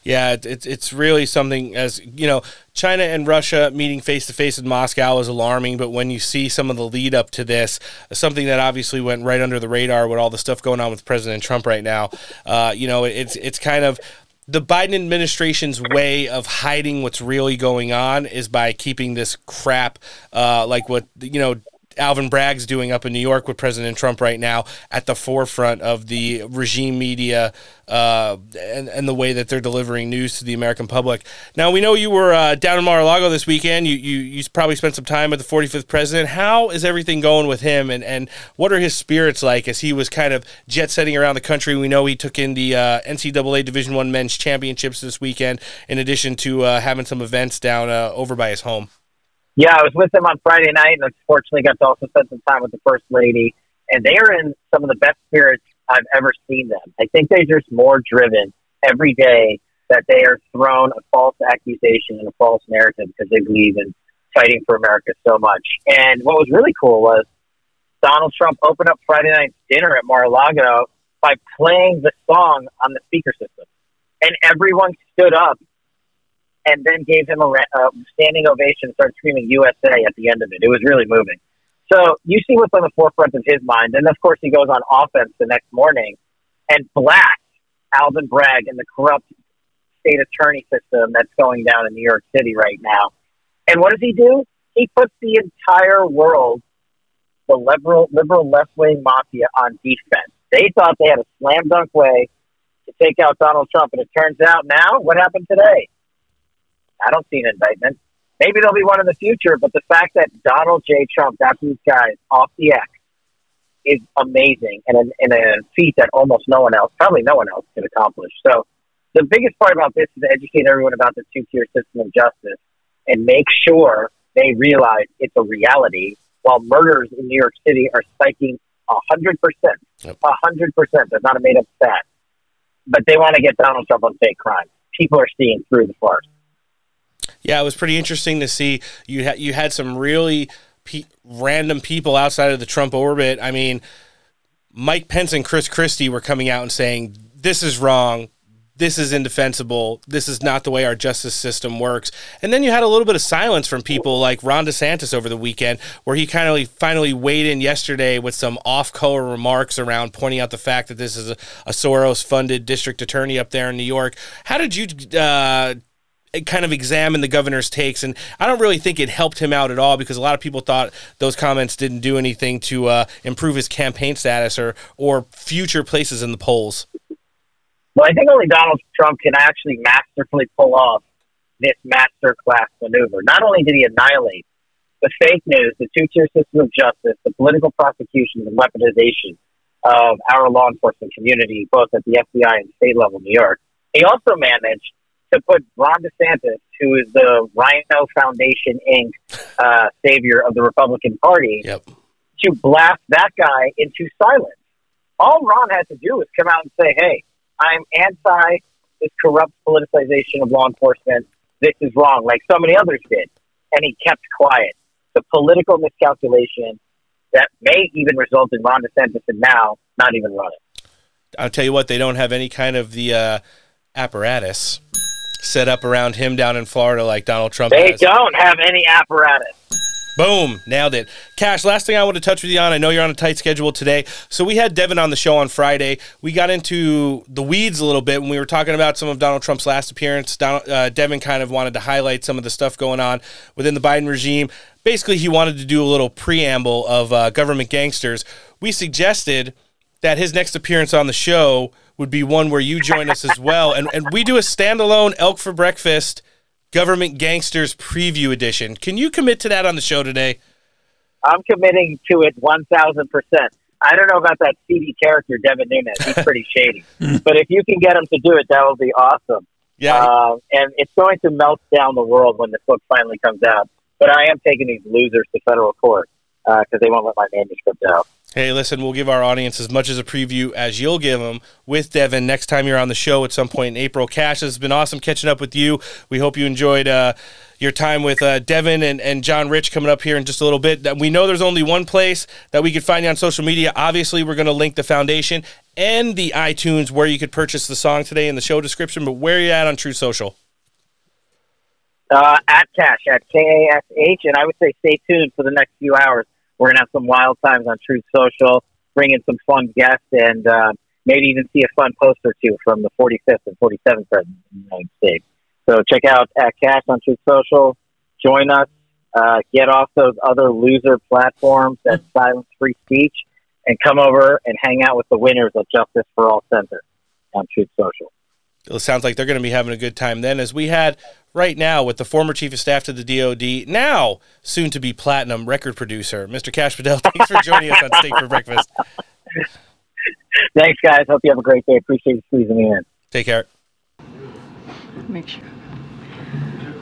Yeah, it's it's really something as you know, China and Russia meeting face to face in Moscow is alarming. But when you see some of the lead up to this, something that obviously went right under the radar with all the stuff going on with President Trump right now, uh, you know, it's it's kind of the Biden administration's way of hiding what's really going on is by keeping this crap, uh, like what you know Alvin Bragg's doing up in New York with President Trump right now at the forefront of the regime media uh, and, and the way that they're delivering news to the American public. Now, we know you were uh, down in Mar-a-Lago this weekend. You, you, you probably spent some time with the 45th president. How is everything going with him, and, and what are his spirits like as he was kind of jet setting around the country? We know he took in the uh, NCAA Division One men's championships this weekend, in addition to uh, having some events down uh, over by his home. Yeah, I was with them on Friday night, and unfortunately got to also spend some time with the first lady. And they are in some of the best spirits I've ever seen them. I think they're just more driven every day that they are thrown a false accusation and a false narrative because they believe in fighting for America so much. And what was really cool was Donald Trump opened up Friday night dinner at Mar-a-Lago by playing the song on the speaker system. And everyone stood up and then gave him a, a standing ovation, and started screaming USA at the end of it. It was really moving. So you see what's on the forefront of his mind. And of course, he goes on offense the next morning and blasts Alvin Bragg and the corrupt state attorney system that's going down in New York City right now. And what does he do? He puts the entire world, the liberal, liberal left wing mafia, on defense. They thought they had a slam dunk way to take out Donald Trump, and it turns out now, what happened today? I don't see an indictment. Maybe there'll be one in the future, but the fact that Donald J. Trump got these guys off the X is amazing and a, and a feat that almost no one else, probably no one else, can accomplish. So the biggest part about this is to educate everyone about the two tier system of justice and make sure they realize it's a reality while murders in New York City are spiking 100%. A 100%. That's not a made up stat. But they want to get Donald Trump on fake crimes. People are seeing through the farce. Yeah, it was pretty interesting to see you had you had some really pe- random people outside of the Trump orbit. I mean, Mike Pence and Chris Christie were coming out and saying this is wrong. This is indefensible. This is not the way our justice system works. And then you had a little bit of silence from people like Ron DeSantis over the weekend, where he kind of finally weighed in yesterday with some off color remarks around pointing out the fact that this is a, a Soros funded district attorney up there in New York. How did you uh, kind of examine the governor's takes, and I don't really think it helped him out at all because a lot of people thought those comments didn't do anything to uh, improve his campaign status or or future places in the polls. Well, I think only Donald Trump can actually masterfully pull off this master class maneuver. Not only did he annihilate the fake news, the two tier system of justice, the political prosecution, and weaponization of our law enforcement community, both at the FBI and state level in New York, he also managed to put Ron DeSantis, who is the Rhino Foundation Inc. Uh, savior of the Republican Party, yep. to blast that guy into silence. All Ron had to do was come out and say, "Hey, I'm anti this corrupt politicization of law enforcement. This is wrong," like so many others did, and he kept quiet. The political miscalculation that may even result in Ron DeSantis and now not even running. I'll tell you what, they don't have any kind of the uh, apparatus set up around him down in Florida like Donald Trump They has. don't have any apparatus. Boom, nailed it. Kash, last thing I want to touch with you on, I know you're on a tight schedule today. So we had Devin on the show on Friday. We got into the weeds a little bit when we were talking about some of Donald Trump's last appearance. Donald, uh, Devin kind of wanted to highlight some of the stuff going on within the Biden regime. Basically, he wanted to do a little preamble of uh, government gangsters. We suggested that his next appearance on the show would be one where you join us as well. And, and we do a standalone Elk for Breakfast Government Gangsters preview edition. Can you commit to that on the show today? I'm committing to it 1,000%. I don't know about that seedy character, Devin Nunes. He's pretty shady. but if you can get him to do it, that will be awesome. Yeah. Uh, and it's going to melt down the world when this book finally comes out. But I am taking these losers to federal court because uh, they won't let my manuscript out. Hey, listen, we'll give our audience as much as a preview as you'll give them with Devin next time you're on the show at some point in April. Kash, it's been awesome catching up with you. We hope you enjoyed uh, your time with uh, Devin and, and John Rich coming up here in just a little bit. We know there's only one place that we could find you on social media. Obviously, we're going to link the foundation and the iTunes where you could purchase the song today in the show description. But where are you at on Truth Social? Uh, at Kash, at K A S H. And I would say stay tuned for the next few hours. We're going to have some wild times on Truth Social, bring in some fun guests, and uh, maybe even see a fun post or two from the 45th and 47th President of the United States. So check out at Kash on Truth Social. Join us. Uh, get off those other loser platforms that silence free speech and come over and hang out with the winners of Justice for All Center on Truth Social. It sounds like they're going to be having a good time then, as we had right now with the former chief of staff to the DoD, now soon to be platinum record producer, Mr. Kash Patel. Thanks for joining us on Steak for Breakfast. Thanks, guys. Hope you have a great day. Appreciate you squeezing me in. Take care. Make sure.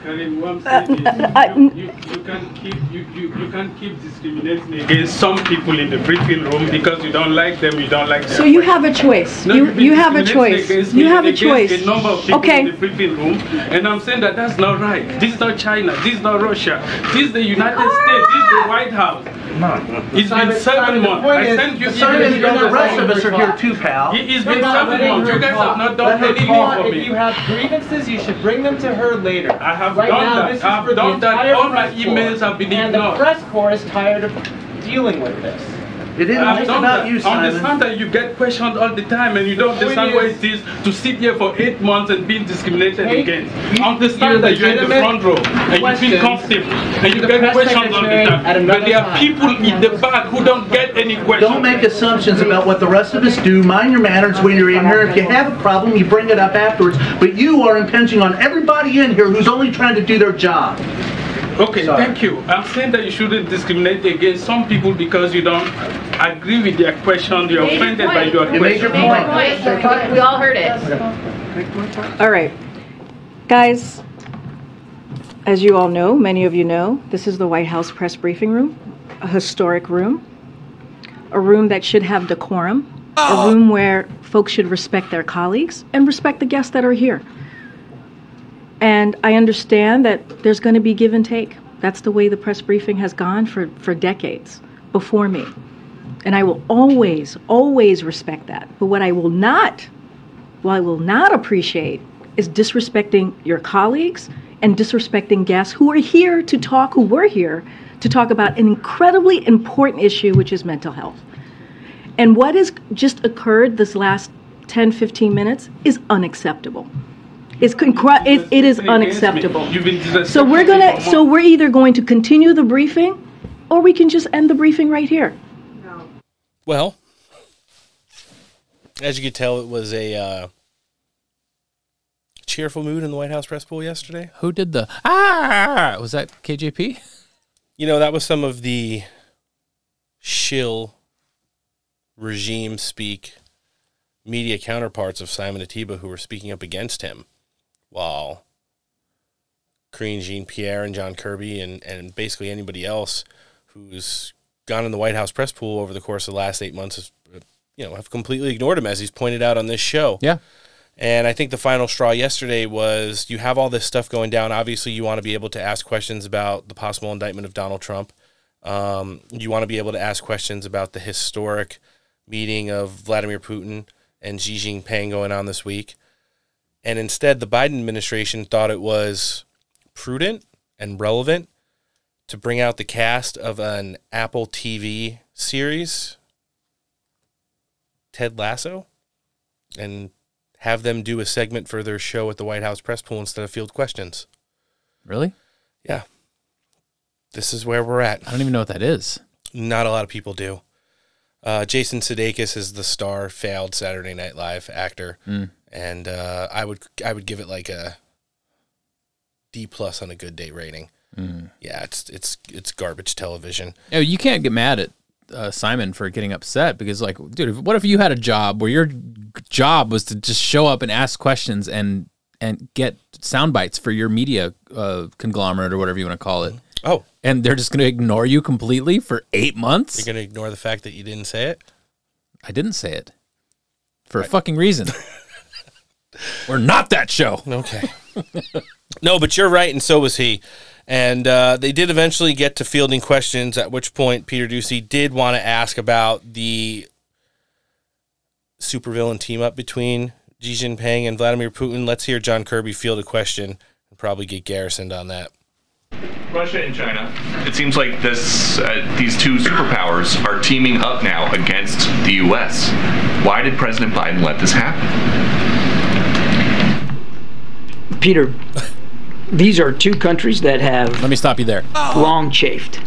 Karine, what I'm saying is, you, you, you can keep you, you, you can keep discriminating against some people in the briefing room because you don't like them, you don't like their So you have a choice. No, You you've been you have a choice. You have a choice. A number of people Okay. in the briefing room, and I'm saying that that's not right. This is not China. This is not Russia. This is the United ah! States. This is the White House. No. It's been seven months. I sent you Simon, emails. the rest of us are here too, pal. It- It's You're been seven months. You guys have not Let done her anything talk. for If you have grievances, you should bring them to her later. I have right done now. This is for the entire press emails corps. And the press corps is tired of dealing with this. It isn't I've just about you, Simon. understand that you get questioned all the time and you don't understand what is- it is to sit here for eight months and being discriminated Take against. you- I understand that you're in the front row and you feel comfortable and you get press questioned all the secretary time. But there are people in the back who don't get any questions. Don't make assumptions about what the rest of us do. Mind your manners when you're in here. If you have a problem, you bring it up afterwards. But you are impinging on everybody in here who's only trying to do their job. Okay, thank you. I'm saying that you shouldn't discriminate against some people because you don't agree with their question, you're offended by your You made your question. point. We all heard it. All right. Guys, as you all know, many of you know, this is the White House press briefing room, a historic room, a room that should have decorum, a oh. room where folks should respect their colleagues and respect the guests that are here. And I understand that there's going to be give and take. That's the way the press briefing has gone for, for decades before me. And I will always, always respect that. But what I will not, what I will not appreciate is disrespecting your colleagues and disrespecting guests who are here to talk, who were here to talk about an incredibly important issue, which is mental health. And what has just occurred this last 10, 15 minutes is unacceptable. It's concru- it, it is unacceptable. So we're gonna, so we're either going to continue the briefing, or we can just end the briefing right here. Well, as you could tell, it was a uh, cheerful mood in the White House press pool yesterday. Who did the ah? Was that KJP? You know, that was some of the shill regime speak media counterparts of Simon Ateba who were speaking up against him, while Karine Jean Pierre and John Kirby and, and basically anybody else who's gone in the White House press pool over the course of the last eight months has, you know, have completely ignored him, as he's pointed out on this show. Yeah. And I think the final straw yesterday was you have all this stuff going down. Obviously, you want to be able to ask questions about the possible indictment of Donald Trump. Um, you want to be able to ask questions about the historic meeting of Vladimir Putin and Xi Jinping going on this week. And instead, the Biden administration thought it was prudent and relevant to bring out the cast of an Apple TV series, Ted Lasso, and have them do a segment for their show at the White House press pool instead of field questions. Really? Yeah. This is where we're at. I don't even know what that is. Not a lot of people do. Uh, Jason Sudeikis is the star, failed Saturday Night Live actor, Mm. And uh, I would I would give it like a D plus on a good day rating. Yeah, it's it's it's garbage television. Oh, you can't get mad at uh, Simon for getting upset because, like, dude, what if you had a job where your job was to just show up and ask questions and and get sound bites for your media uh, conglomerate or whatever you want to call it? Oh, and they're just going to ignore you completely for eight months? You're going to ignore the fact that you didn't say it? I didn't say it for a fucking reason. We're not that show. Okay. no, but you're right, and so was he. And uh, they did eventually get to fielding questions, at which point Peter Doocy did want to ask about the supervillain team up between Xi Jinping and Vladimir Putin. Let's hear John Kirby field a question and probably get garrisoned on that. Russia and China. It seems like this, uh, these two superpowers are teaming up now against the U.S. Why did President Biden let this happen? Peter, these are two countries that have. Let me stop you there. Long chafed,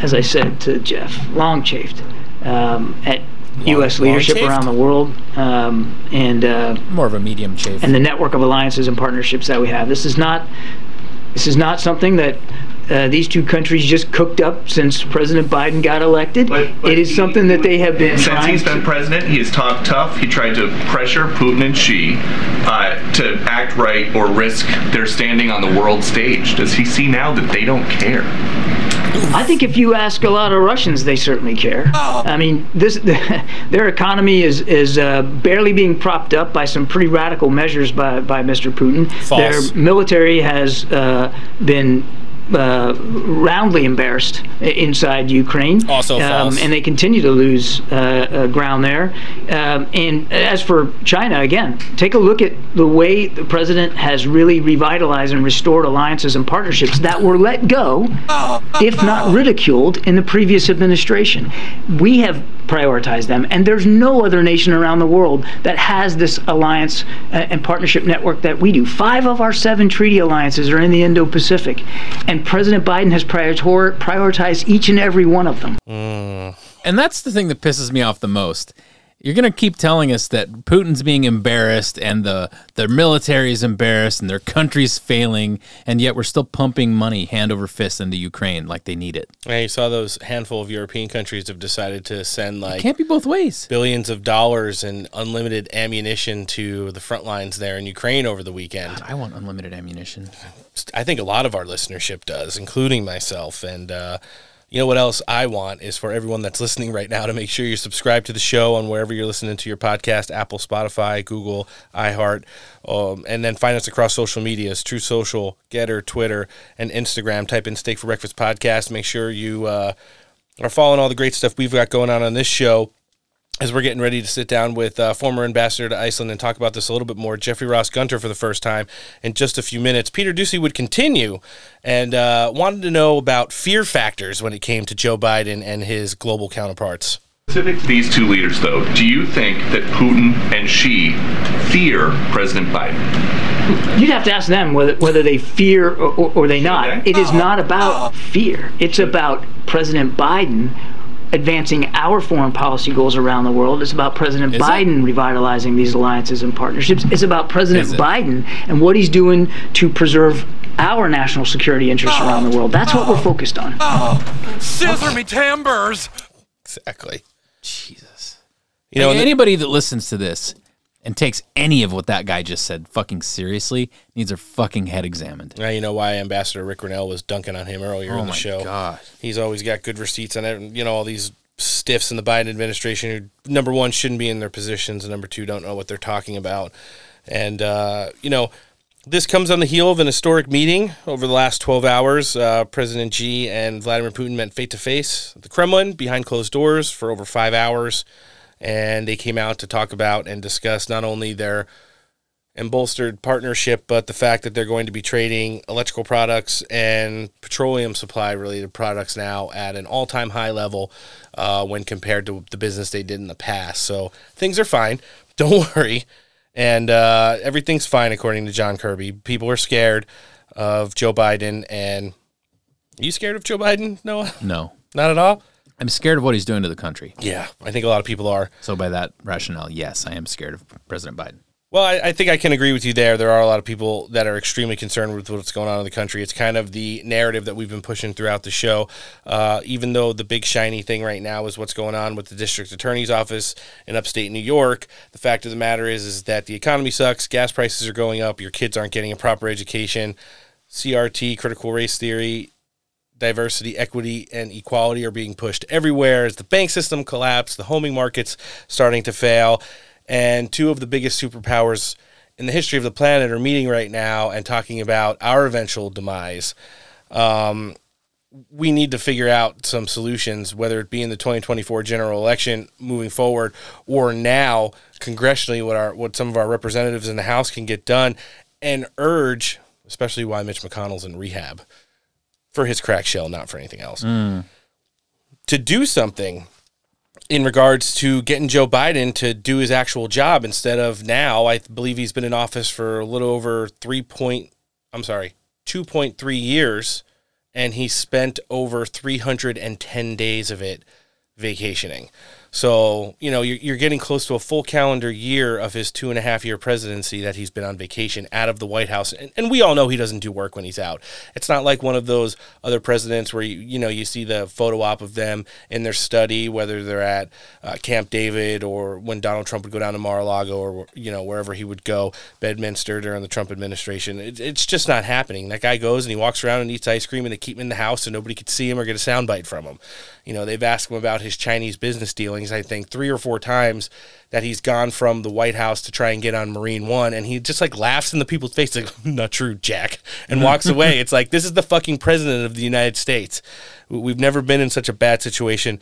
as I said to Jeff, long chafed um, at U.S. leadership around the world, um, and uh, more of a medium chafe, and the network of alliances and partnerships that we have. This is not. This is not something that. Uh, these two countries just cooked up since President Biden got elected. it is something that they have been Since trying he's been president, he has talked tough. He tried to pressure Putin and Xi uh, to act right or risk their standing on the world stage. Does he see now that they don't care? I think if you ask a lot of Russians, they certainly care. I mean, this their economy is is uh, barely being propped up by some pretty radical measures by by Mr. Putin. False. Their military has uh, been. Uh, roundly embarrassed inside Ukraine. Also false. and they continue to lose uh, uh, ground there. Um, and as for China, again, take a look at the way the president has really revitalized and restored alliances and partnerships that were let go, if not ridiculed, in the previous administration. We have prioritized them, and there's no other nation around the world that has this alliance uh, and partnership network that we do. Five of our seven treaty alliances are in the Indo-Pacific, and President Biden has prioritized each and every one of them. And that's the thing that pisses me off the most. You're going to keep telling us that Putin's being embarrassed and the their military is embarrassed and their country's failing, and yet we're still pumping money hand over fist into Ukraine like they need it. Yeah, you saw those handful of European countries have decided to send like can't be both ways. Billions of dollars and unlimited ammunition to the front lines there in Ukraine over the weekend. I want unlimited ammunition. I think a lot of our listenership does, including myself. And uh, you know what else I want is for everyone that's listening right now to make sure you're subscribed to the show on wherever you're listening to your podcast Apple, Spotify, Google, iHeart, um, and then find us across social medias Truth Social, GETTR, Twitter, and Instagram. Type in Steak for Breakfast Podcast. Make sure you uh, are following all the great stuff we've got going on on this show as we're getting ready to sit down with uh, former ambassador to Iceland and talk about this a little bit more, Jeffrey Ross Gunter for the first time in just a few minutes. Peter Doocy would continue and uh, wanted to know about fear factors when it came to Joe Biden and his global counterparts. Specific to these two leaders, though, do you think that Putin and Xi fear President Biden? You'd have to ask them whether, whether they fear or, or, or they not. It is not about fear. It's about President Biden advancing our foreign policy goals around the world. It's about President Is it? Biden revitalizing these alliances and partnerships. It's about President it? Biden and what he's doing to preserve our national security interests oh. around the world. That's what we're oh. focused on. Oh. Scissor me timbers. Exactly. Jesus. You know, Hey, anybody that listens to this and takes any of what that guy just said fucking seriously needs their fucking head examined. Now you know why Ambassador Rick Grenell was dunking on him earlier Oh in the my show. God. He's always got good receipts on it. You know, all these stiffs in the Biden administration who, number one, shouldn't be in their positions, and number two, don't know what they're talking about. And, uh, you know, this comes on the heel of an historic meeting over the last 12 hours. Uh, President Xi and Vladimir Putin met face to face at the Kremlin behind closed doors for over five hours. And they came out to talk about and discuss not only their and bolstered partnership, but the fact that they're going to be trading electrical products and petroleum supply related products now at an all time high level uh, when compared to the business they did in the past. So things are fine. Don't worry. And uh, everything's fine, according to John Kirby. People are scared of Joe Biden. And are you scared of Joe Biden, Noah? No. Not at all? I'm scared of what he's doing to the country. Yeah, I think a lot of people are. So by that rationale, yes, I am scared of President Biden. Well, I, I, think I can agree with you there. There are a lot of people that are extremely concerned with what's going on in the country. It's kind of the narrative that we've been pushing throughout the show. Uh, even though the big shiny thing right now is what's going on with the district attorney's office in upstate New York, the fact of the matter is is that the economy sucks, gas prices are going up, your kids aren't getting a proper education, CRT, critical race theory, diversity, equity, and equality are being pushed everywhere as the bank system collapses, the homing market's starting to fail and two of the biggest superpowers in the history of the planet are meeting right now and talking about our eventual demise. Um, we need to figure out some solutions, whether it be in the 2024 general election moving forward, or now congressionally, what our what some of our representatives in the House can get done, and urge, especially why Mitch McConnell's in rehab for his crack shell, not for anything else, mm. to do something in regards to getting Joe Biden to do his actual job instead of now. I believe he's been in office for a little over three point. I'm sorry, two point three years, and he spent over three hundred and ten days of it vacationing. So, you know, you're, you're getting close to a full calendar year of his two and a half year presidency that he's been on vacation out of the White House. And, and we all know he doesn't do work when he's out. It's not like one of those other presidents where, you, you know, you see the photo op of them in their study, whether they're at uh, Camp David or when Donald Trump would go down to Mar-a-Lago or, you know, wherever he would go, Bedminster during the Trump administration. It, it's just not happening. That guy goes and he walks around and eats ice cream and they keep him in the house so nobody could see him or get a soundbite from him. You know, they've asked him about his Chinese business dealings, I think, three or four times that he's gone from the White House to try and get on Marine One, and he just like laughs in the people's face, like, not true, Jack, and walks away. It's like, this is the fucking president of the United States. We've never been in such a bad situation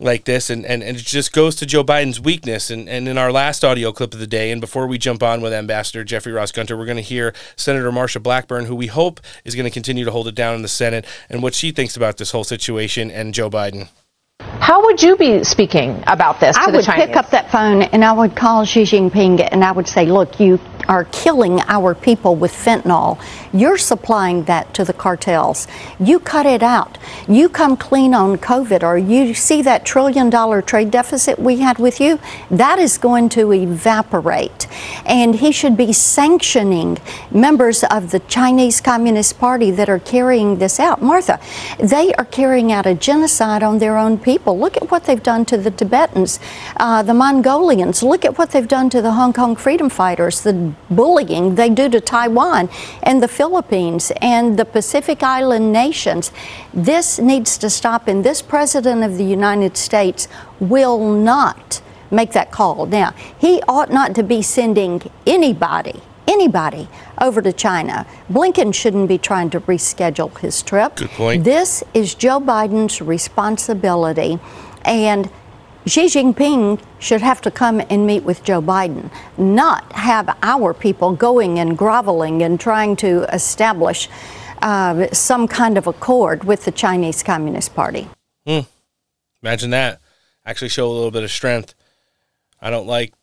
like this and, and, and it just goes to Joe Biden's weakness and, and in our last audio clip of the day and before we jump on with Ambassador Jeffrey Ross Gunter we're going to hear Senator Marsha Blackburn who we hope is going to continue to hold it down in the Senate and what she thinks about this whole situation and Joe Biden. How would you be speaking about this to I the would Chinese? pick up that phone and I would call Xi Jinping and I would say, look, you are killing our people with fentanyl. You're supplying that to the cartels. You cut it out. You come clean on COVID or you see that trillion dollar trade deficit we had with you, that is going to evaporate. And he should be sanctioning members of the Chinese Communist Party that are carrying this out. Martha, they are carrying out a genocide on their own people. Look at what they've done to the Tibetans, uh, the Mongolians. Look at what they've done to the Hong Kong freedom fighters, the bullying they do to Taiwan and the Philippines and the Pacific Island nations. This needs to stop, and this President of the United States will not make that call. Now, he ought not to be sending anybody anybody over to China. Blinken shouldn't be trying to reschedule his trip. Good point. This is Joe Biden's responsibility. And Xi Jinping should have to come and meet with Joe Biden, not have our people going and groveling and trying to establish uh, some kind of accord with the Chinese Communist Party. Hmm. Imagine that. Actually, show a little bit of strength. I don't like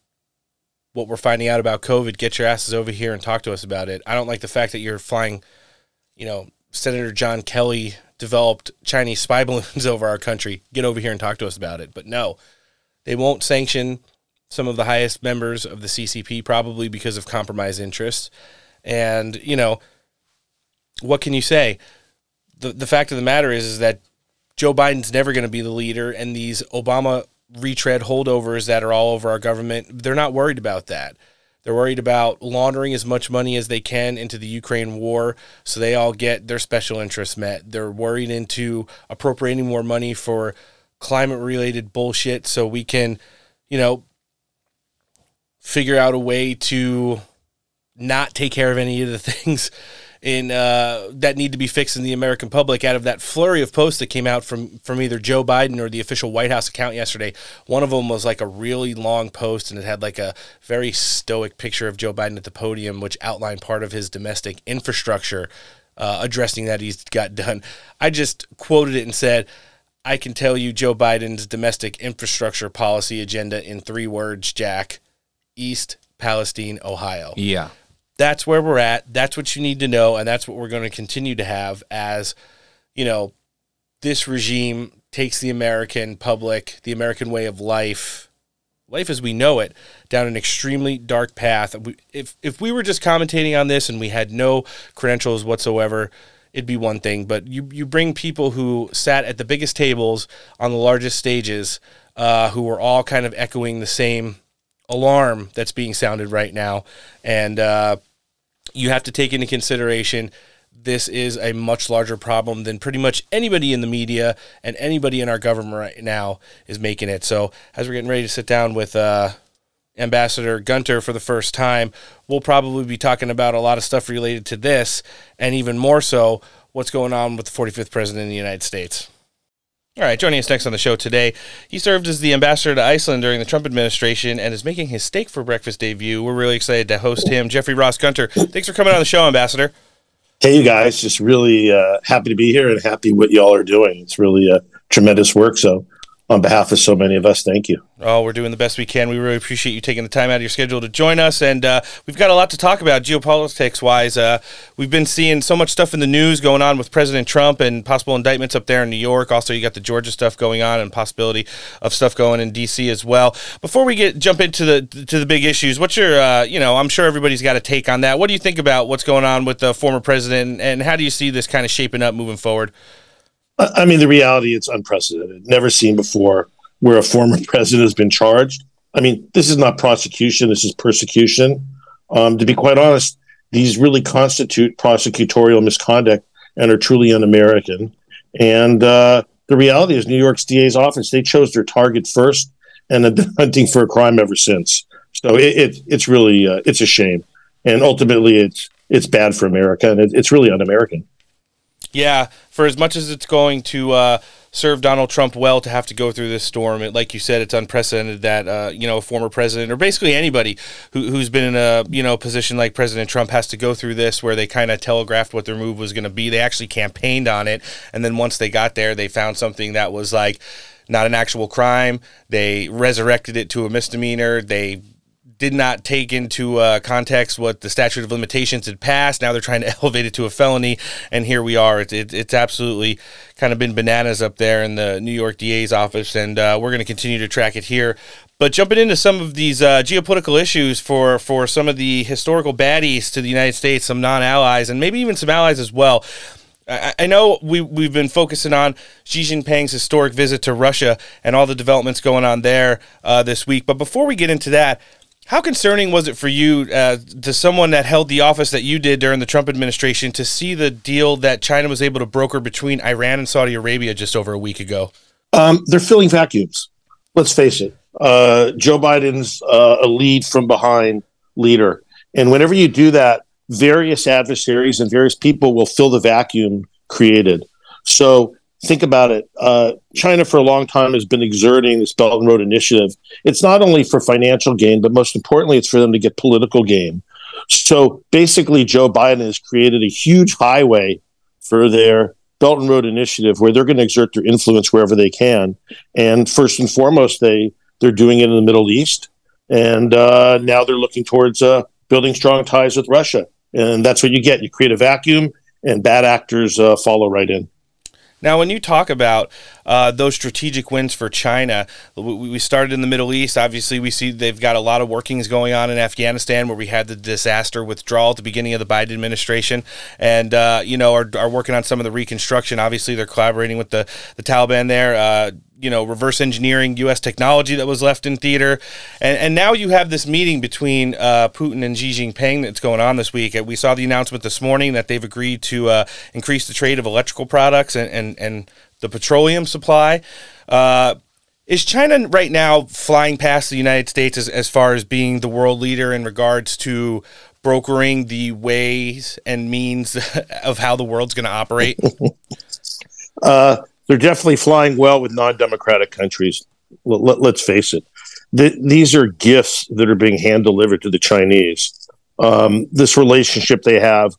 what we're finding out about COVID. Get your asses over here and talk to us about it. I don't like the fact that you're flying, you know, Senator John Kelly developed Chinese spy balloons over our country. Get over here and talk to us about it. But no, they won't sanction some of the highest members of the CCP, probably because of compromised interests. And, you know, what can you say? The, the fact of the matter is, is that Joe Biden's never going to be the leader, and these Obama retread holdovers that are all over our government, they're not worried about that. They're worried about laundering as much money as they can into the Ukraine war so they all get their special interests met. They're worried into appropriating more money for climate related bullshit so we can, you know, figure out a way to not take care of any of the things in uh, that need to be fixed in the American public out of that flurry of posts that came out from from either Joe Biden or the official White House account yesterday. One of them was like a really long post and it had like a very stoic picture of Joe Biden at the podium, which outlined part of his domestic infrastructure uh, addressing that he's got done. I just quoted it and said. I can tell you Joe Biden's domestic infrastructure policy agenda in three words, Jack. East Palestine, Ohio. Yeah that's where we're at. That's what you need to know, and that's what we're going to continue to have as, you know, this regime takes the American public, the American way of life, life as we know it down an extremely dark path. If if we were just commentating on this and we had no credentials whatsoever, it'd be one thing. But you you bring people who sat at the biggest tables on the largest stages, uh, who were all kind of echoing the same alarm that's being sounded right now, and uh, you have to take into consideration this is a much larger problem than pretty much anybody in the media and anybody in our government right now is making it. So, as we're getting ready to sit down with uh, Ambassador Gunter for the first time, we'll probably be talking about a lot of stuff related to this, and even more so, what's going on with the 45th President of the United States. All right, joining us next on the show today, he served as the ambassador to Iceland during the Trump administration and is making his steak for breakfast debut. We're really excited to host him, Jeffrey Ross Gunter. Thanks for coming on the show, Ambassador. Hey, you guys, just really uh, happy to be here and happy what y'all are doing. It's really a tremendous work. So, on behalf of so many of us, thank you. Oh, we're doing the best we can. We really appreciate you taking the time out of your schedule to join us. And uh, we've got a lot to talk about geopolitics wise. Uh, we've been seeing so much stuff in the news going on with President Trump and possible indictments up there in New York. Also, you got the Georgia stuff going on and possibility of stuff going in D.C. as well. Before we get jump into the to the big issues, what's your, uh, you know, I'm sure everybody's got a take on that. What do you think about what's going on with the former president and how do you see this kind of shaping up moving forward? I mean, the reality, it's unprecedented, never seen before where a former president has been charged. I mean, this is not prosecution, this is persecution. Um, to be quite honest, these really constitute prosecutorial misconduct and are truly un American. And uh, the reality is, New York's DA's office, they chose their target first and have been hunting for a crime ever since. So it, it it's really uh, it's a shame, and ultimately it's it's bad for America, and it, it's really un-American. Yeah, for as much as it's going to uh, serve Donald Trump well to have to go through this storm. It, like you said, it's unprecedented that uh, you know a former president or basically anybody who, who's been in a you know position like President Trump has to go through this, where they kind of telegraphed what their move was going to be. They actually campaigned on it, and then once they got there, they found something that was like not an actual crime. They resurrected it to a misdemeanor. They did not take into uh, context what the statute of limitations had passed. Now they're trying to elevate it to a felony, and here we are. It, it, it's absolutely kind of been bananas up there in the New York DA's office, and uh, we're going to continue to track it here. But jumping into some of these uh, geopolitical issues for for some of the historical baddies to the United States, some non-allies, and maybe even some allies as well. I know we we've been focusing on Xi Jinping's historic visit to Russia and all the developments going on there uh, this week. But before we get into that, how concerning was it for you, uh, to someone that held the office that you did during the Trump administration, to see the deal that China was able to broker between Iran and Saudi Arabia just over a week ago? Um, they're filling vacuums. Let's face it. Uh, Joe Biden's uh, a lead from behind leader. And whenever you do that, various adversaries and various people will fill the vacuum created. So think about it. Uh, China, for a long time, has been exerting this Belt and Road Initiative. It's not only for financial gain, but most importantly, it's for them to get political gain. So basically, Joe Biden has created a huge highway for their Belt and Road Initiative, where they're going to exert their influence wherever they can. And first and foremost, they they're doing it in the Middle East, and uh, now they're looking towards uh, building strong ties with Russia. And that's what you get. You create a vacuum, and bad actors uh, follow right in. Now, when you talk about uh, those strategic wins for China, we started in the Middle East. Obviously, we see they've got a lot of workings going on in Afghanistan, where we had the disaster withdrawal at the beginning of the Biden administration, and uh, you know are, are working on some of the reconstruction. Obviously, they're collaborating with the the Taliban there. Uh, you know reverse engineering U.S. technology that was left in theater, and and now you have this meeting between uh, Putin and Xi Jinping that's going on this week. We saw the announcement this morning that they've agreed to uh, increase the trade of electrical products and and, and the petroleum supply. Uh, is China right now flying past the United States as, as far as being the world leader in regards to brokering the ways and means of how the world's going to operate? uh, they're definitely flying well with non-democratic countries. Let, us face it; the, these are gifts that are being hand delivered to the Chinese. Um, this relationship they have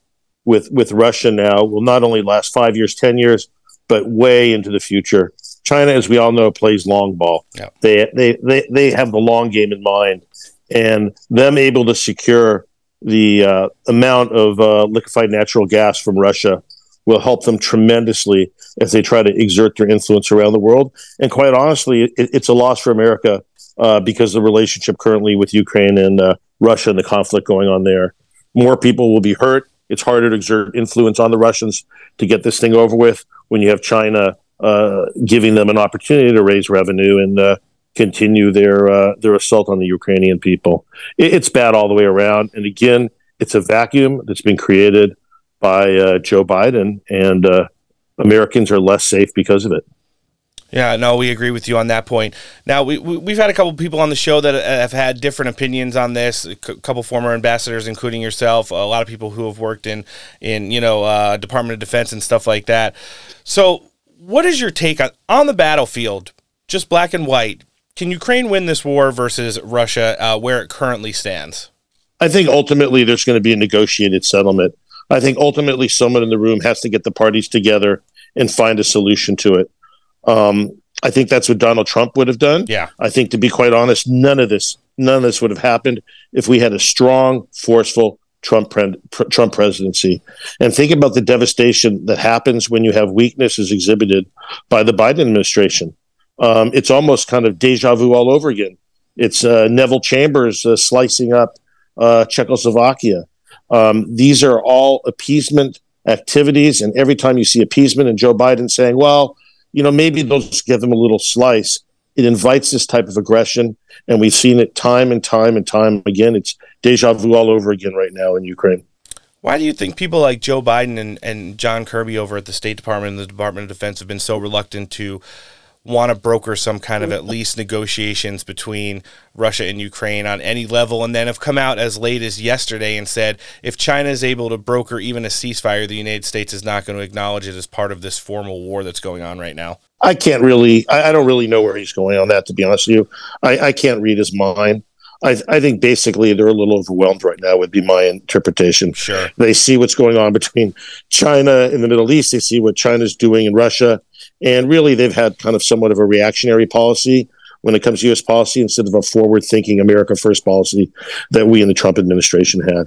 with with Russia now will not only last five years, ten years, but way into the future. China, as we all know, plays long ball. Yeah. They, they they they have the long game in mind, and them able to secure the uh, amount of uh, liquefied natural gas from Russia will help them tremendously as they try to exert their influence around the world. And quite honestly, it, it's a loss for America uh, because the relationship currently with Ukraine and uh, Russia and the conflict going on there. More people will be hurt. It's harder to exert influence on the Russians to get this thing over with when you have China uh, giving them an opportunity to raise revenue and uh, continue their uh, their assault on the Ukrainian people. It, it's bad all the way around. And again, it's a vacuum that's been created by uh, Joe Biden, and uh, Americans are less safe because of it. Yeah, no, we agree with you on that point. Now, we, we, have had a couple people on the show that have had different opinions on this. A couple former ambassadors, including yourself, a lot of people who have worked in, in you know, uh, Department of Defense and stuff like that. So, what is your take on, on the battlefield, just black and white? Can Ukraine win this war versus Russia uh, where it currently stands? I think ultimately there's going to be a negotiated settlement. I think ultimately someone in the room has to get the parties together and find a solution to it. Um, I think that's what Donald Trump would have done. Yeah. I think, to be quite honest, none of this, none of this would have happened if we had a strong, forceful Trump pre- Trump presidency. And think about the devastation that happens when you have weaknesses exhibited by the Biden administration. Um, it's almost kind of deja vu all over again. It's uh, Neville Chambers uh, slicing up uh, Czechoslovakia. Um, these are all appeasement activities, and every time you see appeasement and Joe Biden saying, "Well," you know, maybe they'll just give them a little slice. It invites this type of aggression, and we've seen it time and time and time again. It's deja vu all over again right now in Ukraine. Why do you think people like Joe Biden and, and John Kirby over at the State Department and the Department of Defense have been so reluctant to want to broker some kind of at least negotiations between Russia and Ukraine on any level, and then have come out as late as yesterday and said if China is able to broker even a ceasefire, the United States is not going to acknowledge it as part of this formal war that's going on right now. I can't really, I, I don't really know where he's going on that, to be honest with you. I, I can't read his mind. I, I, think basically they're a little overwhelmed right now would be my interpretation. Sure. They see what's going on between China and the Middle East. They see what China's doing in Russia. And really, they've had kind of somewhat of a reactionary policy when it comes to U.S. policy instead of a forward thinking America first policy that we in the Trump administration had.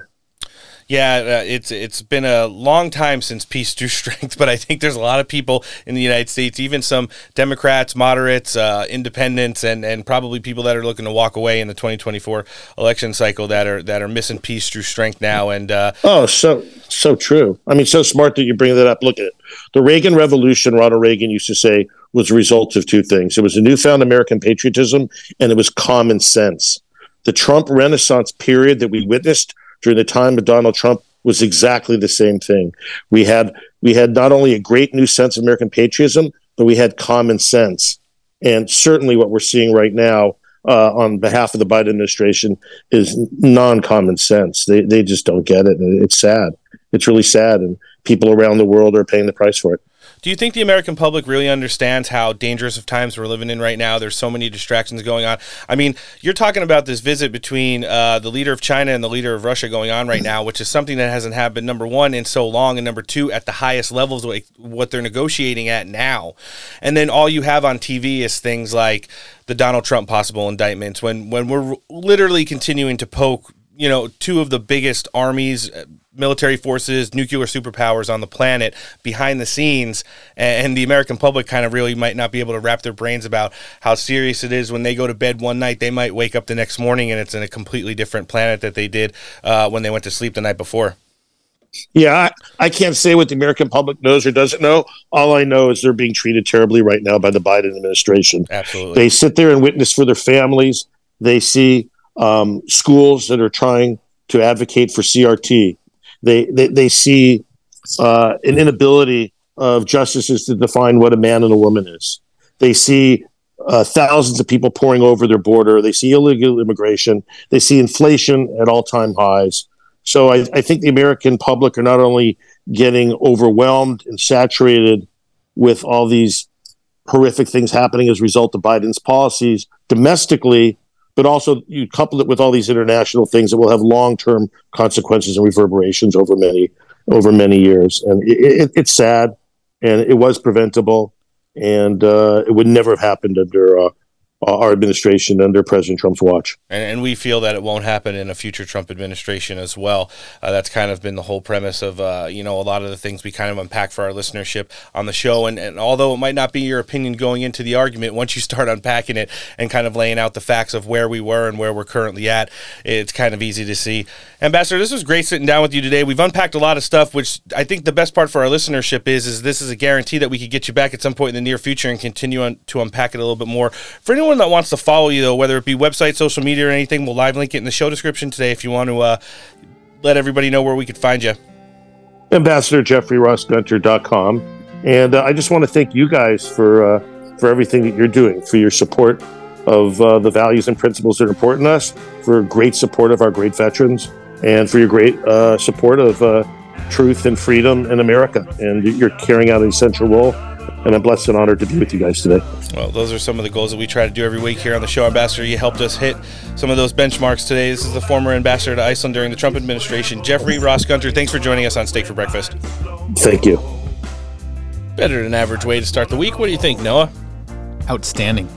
Yeah, uh, it's it's been a long time since peace through strength, but I think there's a lot of people in the United States, even some Democrats, moderates, uh, independents, and, and probably people that are looking to walk away in the 2024 election cycle that are that are missing peace through strength now. And uh, oh, so so true. I mean, so smart that you bring that up. Look at it. the Reagan Revolution. Ronald Reagan used to say was a result of two things. It was a newfound American patriotism, and it was common sense. The Trump Renaissance period that we witnessed during the time of Donald Trump was exactly the same thing. We had we had not only a great new sense of American patriotism, but we had common sense. And certainly, what we're seeing right now uh, on behalf of the Biden administration is non-common sense. They they just don't get it. It's sad. It's really sad, and people around the world are paying the price for it. Do you think the American public really understands how dangerous of times we're living in right now? There's so many distractions going on. I mean, you're talking about this visit between uh, the leader of China and the leader of Russia going on right now, which is something that hasn't happened, number one, in so long, and number two, at the highest levels, what they're negotiating at now. And then all you have on TV is things like the Donald Trump possible indictments when, when we're literally continuing to poke you know, two of the biggest armies, military forces, nuclear superpowers on the planet behind the scenes, and the American public kind of really might not be able to wrap their brains about how serious it is when they go to bed one night. They might wake up the next morning and it's in a completely different planet that they did uh, when they went to sleep the night before. Yeah, I, I, can't say what the American public knows or doesn't know. All I know is they're being treated terribly right now by the Biden administration. Absolutely. They sit there and witness for their families. They see um, schools that are trying to advocate for CRT. They they, they see uh, an inability of justices to define what a man and a woman is. They see uh, thousands of people pouring over their border. They see illegal immigration. They see inflation at all time highs. So I, I think the American public are not only getting overwhelmed and saturated with all these horrific things happening as a result of Biden's policies domestically, but also you couple it with all these international things that will have long term consequences and reverberations over many over many years. And it, it, it's sad, and it was preventable, and uh, it would never have happened under uh, our administration under President Trump's watch. And, and, we feel that it won't happen in a future Trump administration as well. Uh, that's kind of been the whole premise of, uh, you know, a lot of the things we kind of unpack for our listenership on the show. And, and although it might not be your opinion going into the argument, once you start unpacking it and kind of laying out the facts of where we were and where we're currently at, it's kind of easy to see. Ambassador, this was great sitting down with you today. We've unpacked a lot of stuff, which I think the best part for our listenership is, is this is a guarantee that we could get you back at some point in the near future and continue on to unpack it a little bit more. For anyone that wants to follow you, though, whether it be website, social media, or anything, we'll live link it in the show description today if you want to uh, let everybody know where we could find you. Ambassador JeffreyRossGunter.com. And uh, I just want to thank you guys for uh, for everything that you're doing, for your support of uh, the values and principles that are important to us, for great support of our great veterans, and for your great uh, support of uh, truth and freedom in America. And you're carrying out an essential role and I'm blessed and honored to be with you guys today. Well, those are some of the goals that we try to do every week here on the show. Ambassador, you helped us hit some of those benchmarks today. This is the former ambassador to Iceland during the Trump administration, Jeffrey Ross Gunter. Thanks for joining us on Steak for Breakfast. Thank you. Better than average way to start the week. What do you think, Noah? Outstanding.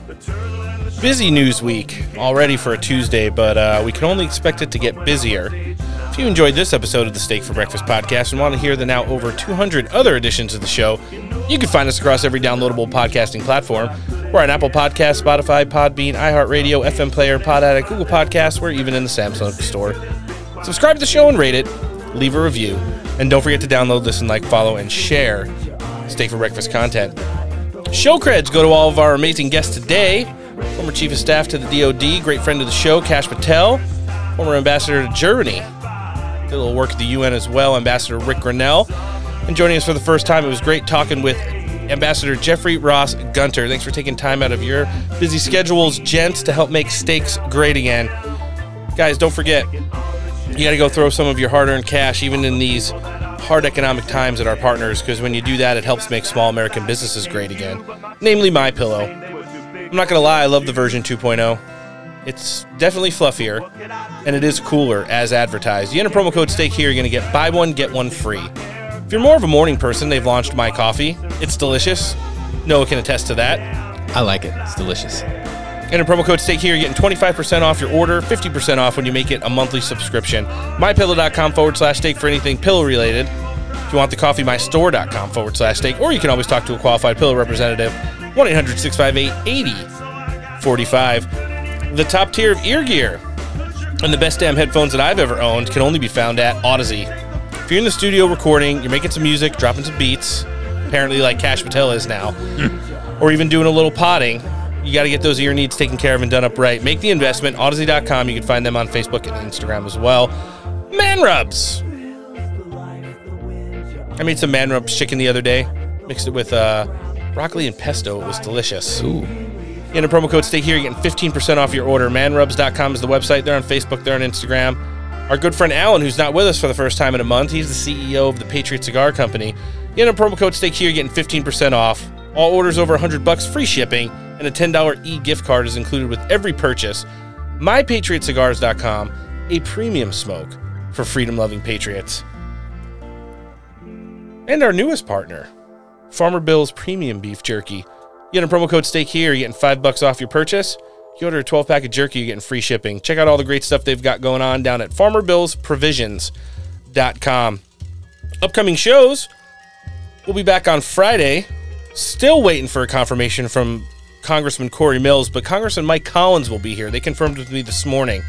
Busy news week already for a Tuesday, but uh, we can only expect it to get busier. If you enjoyed this episode of the Steak for Breakfast podcast and want to hear the now over 200 other editions of the show, you can find us across every downloadable podcasting platform. We're on Apple Podcasts, Spotify, Podbean, iHeartRadio, FM Player, Pod Addict, Google Podcasts. We're even in the Samsung store. Subscribe to the show and rate it. Leave a review. And don't forget to download, listen, like, follow, and share Steak for Breakfast content. Show creds go to all of our amazing guests today. Former Chief of Staff to the DoD, great friend of the show, Kash Patel. Former Ambassador to Germany. Did a little work at the UN as well, Ambassador Rick Grenell. And joining us for the first time, it was great talking with Ambassador Jeffrey Ross Gunter. Thanks for taking time out of your busy schedules, gents, to help make steaks great again. Guys, don't forget, you got to go throw some of your hard earned cash, even in these hard economic times at our partners, because when you do that, it helps make small American businesses great again, namely My Pillow. I'm not going to lie, I love the version 2.0. It's definitely fluffier, and it is cooler as advertised. You enter promo code STEAK here, you're going to get buy one, get one free. If you're more of a morning person, they've launched My Coffee. It's delicious. Noah can attest to that. I like it. It's delicious. Enter promo code STEAK here. You're getting 25% off your order, 50% off when you make it a monthly subscription. MyPillow.com forward slash steak for anything pillow related. If you want the coffee, mystore.com forward slash steak. Or you can always talk to a qualified pillow representative. 1 800 658 8045. The top tier of ear gear and the best damn headphones that I've ever owned can only be found at Audeze. If you're in the studio recording, you're making some music, dropping some beats, apparently like Kash Patel is now, or even doing a little potting, you got to get those ear needs taken care of and done up right. Make the investment. Audeze.com. You can find them on Facebook and Instagram as well. Man rubs. I made some man rubs chicken the other day. Mixed it with uh, broccoli and pesto. It was delicious. Ooh. In a promo code STEAK here, you're getting 15% off your order. Manrubs.com is the website. They're on Facebook, they're on Instagram. Our good friend Alan, who's not with us for the first time in a month, he's the CEO of the Patriot Cigar Company. A promo code STEAK here, you're getting 15% off. All orders over 100 bucks free shipping, and a $10 e-gift card is included with every purchase. MyPatriotCigars.com, a premium smoke for freedom-loving patriots. And our newest partner, Farmer Bill's Premium Beef Jerky. You a promo code STEAK here, you're getting five bucks off your purchase. You order a 12 pack of jerky, you're getting free shipping. Check out all the great stuff they've got going on down at farmerbillsprovisions.com. Upcoming shows, we'll be back on Friday. Still waiting for a confirmation from Congressman Corey Mills, but Congressman Mike Collins will be here. They confirmed with me this morning.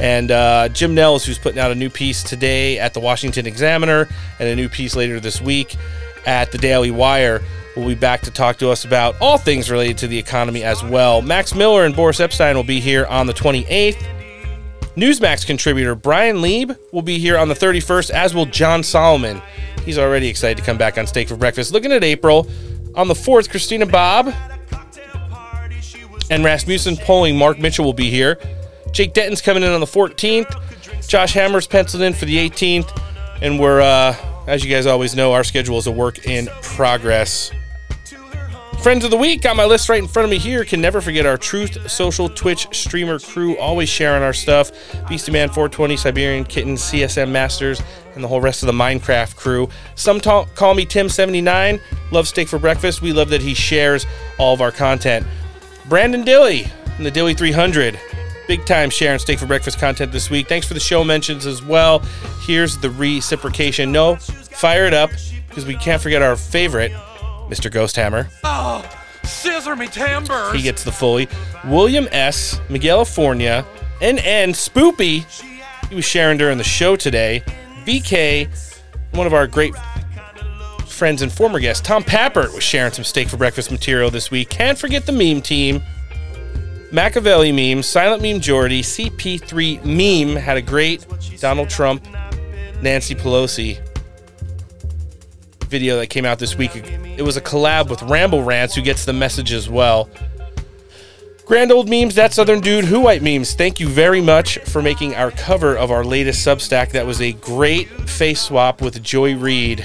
And uh, Jim Nels, who's putting out a new piece today at the Washington Examiner and a new piece later this week at the Daily Wire, will be back to talk to us about all things related to the economy as well. Max Miller and Boris Epshteyn will be here on the 28th. Newsmax contributor Brian Lieb will be here on the 31st, as will John Solomon. He's already excited to come back on Steak for Breakfast. Looking at April, on the 4th, Christina Bobb and Rasmussen polling. Mark Mitchell will be here. Jake Denton's coming in on the 14th. Josh Hammer's penciled in for the 18th. And we're, uh, as you guys always know, our schedule is a work in progress. Friends of the week on my list right in front of me here. Can never forget our Truth Social Twitch streamer crew, always sharing our stuff. Beastie Man 420, Siberian Kitten, CSM Masters, and the whole rest of the Minecraft crew. Some talk, call me Tim79. Love steak for breakfast. We love that he shares all of our content. Brandon Dilly in the Dilly 300. Big time sharing steak for breakfast content this week. Thanks for the show mentions as well. Here's the reciprocation. No, fire it up because we can't forget our favorite, Mr. Ghost Hammer. Oh, scissor me timbers. He gets the fully. William S. Miguel Fornia, NN Spoopy. He was sharing during the show today. BK, one of our great friends and former guests, Tom Pappert, was sharing some steak for breakfast material this week. Can't forget the meme team. Machiavelli meme, Silent Meme Jordy, CP3 meme had a great Donald Trump, Nancy Pelosi video that came out this week. It was a collab with Ramble Rants, who gets the message as well. Grand old memes, that Southern dude, who white memes. Thank you very much for making our cover of our latest Substack. That was a great face swap with Joy Reid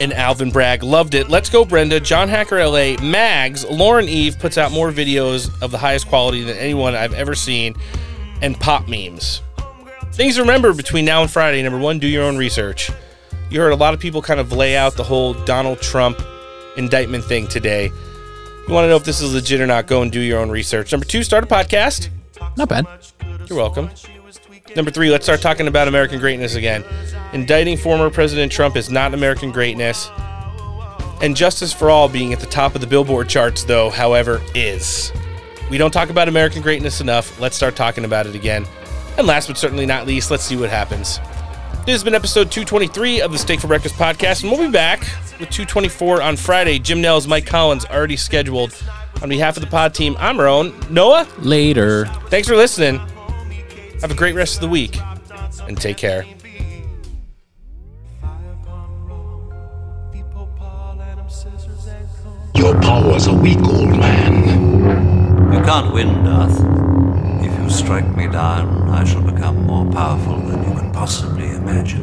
and Alvin Bragg. Loved it. Let's go, Brenda. John Hacker LA, Mags, Lauren Eve puts out more videos of the highest quality than anyone I've ever seen, and pop memes. Things to remember between now and Friday. Number one, do your own research. You heard a lot of people kind of lay out the whole Donald Trump indictment thing today. You want to know if this is legit or not, go and do your own research. Number two, start a podcast. Not bad. You're welcome. Number three, let's start talking about American greatness again. Indicting former President Trump is not American greatness. And Justice for All being at the top of the Billboard charts, though, however, is. We don't talk about American greatness enough. Let's start talking about it again. And last but certainly not least, let's see what happens. This has been episode 223 of the Steak for Breakfast podcast, and we'll be back with 224 on Friday. Jim Nels, Mike Collins already scheduled. On behalf of the pod team, I'm Roan. Noah? Later. Thanks for listening. Have a great rest of the week, and take care. Your powers are weak, old man. You can't win, Darth strike me down, I shall become more powerful than you can possibly imagine.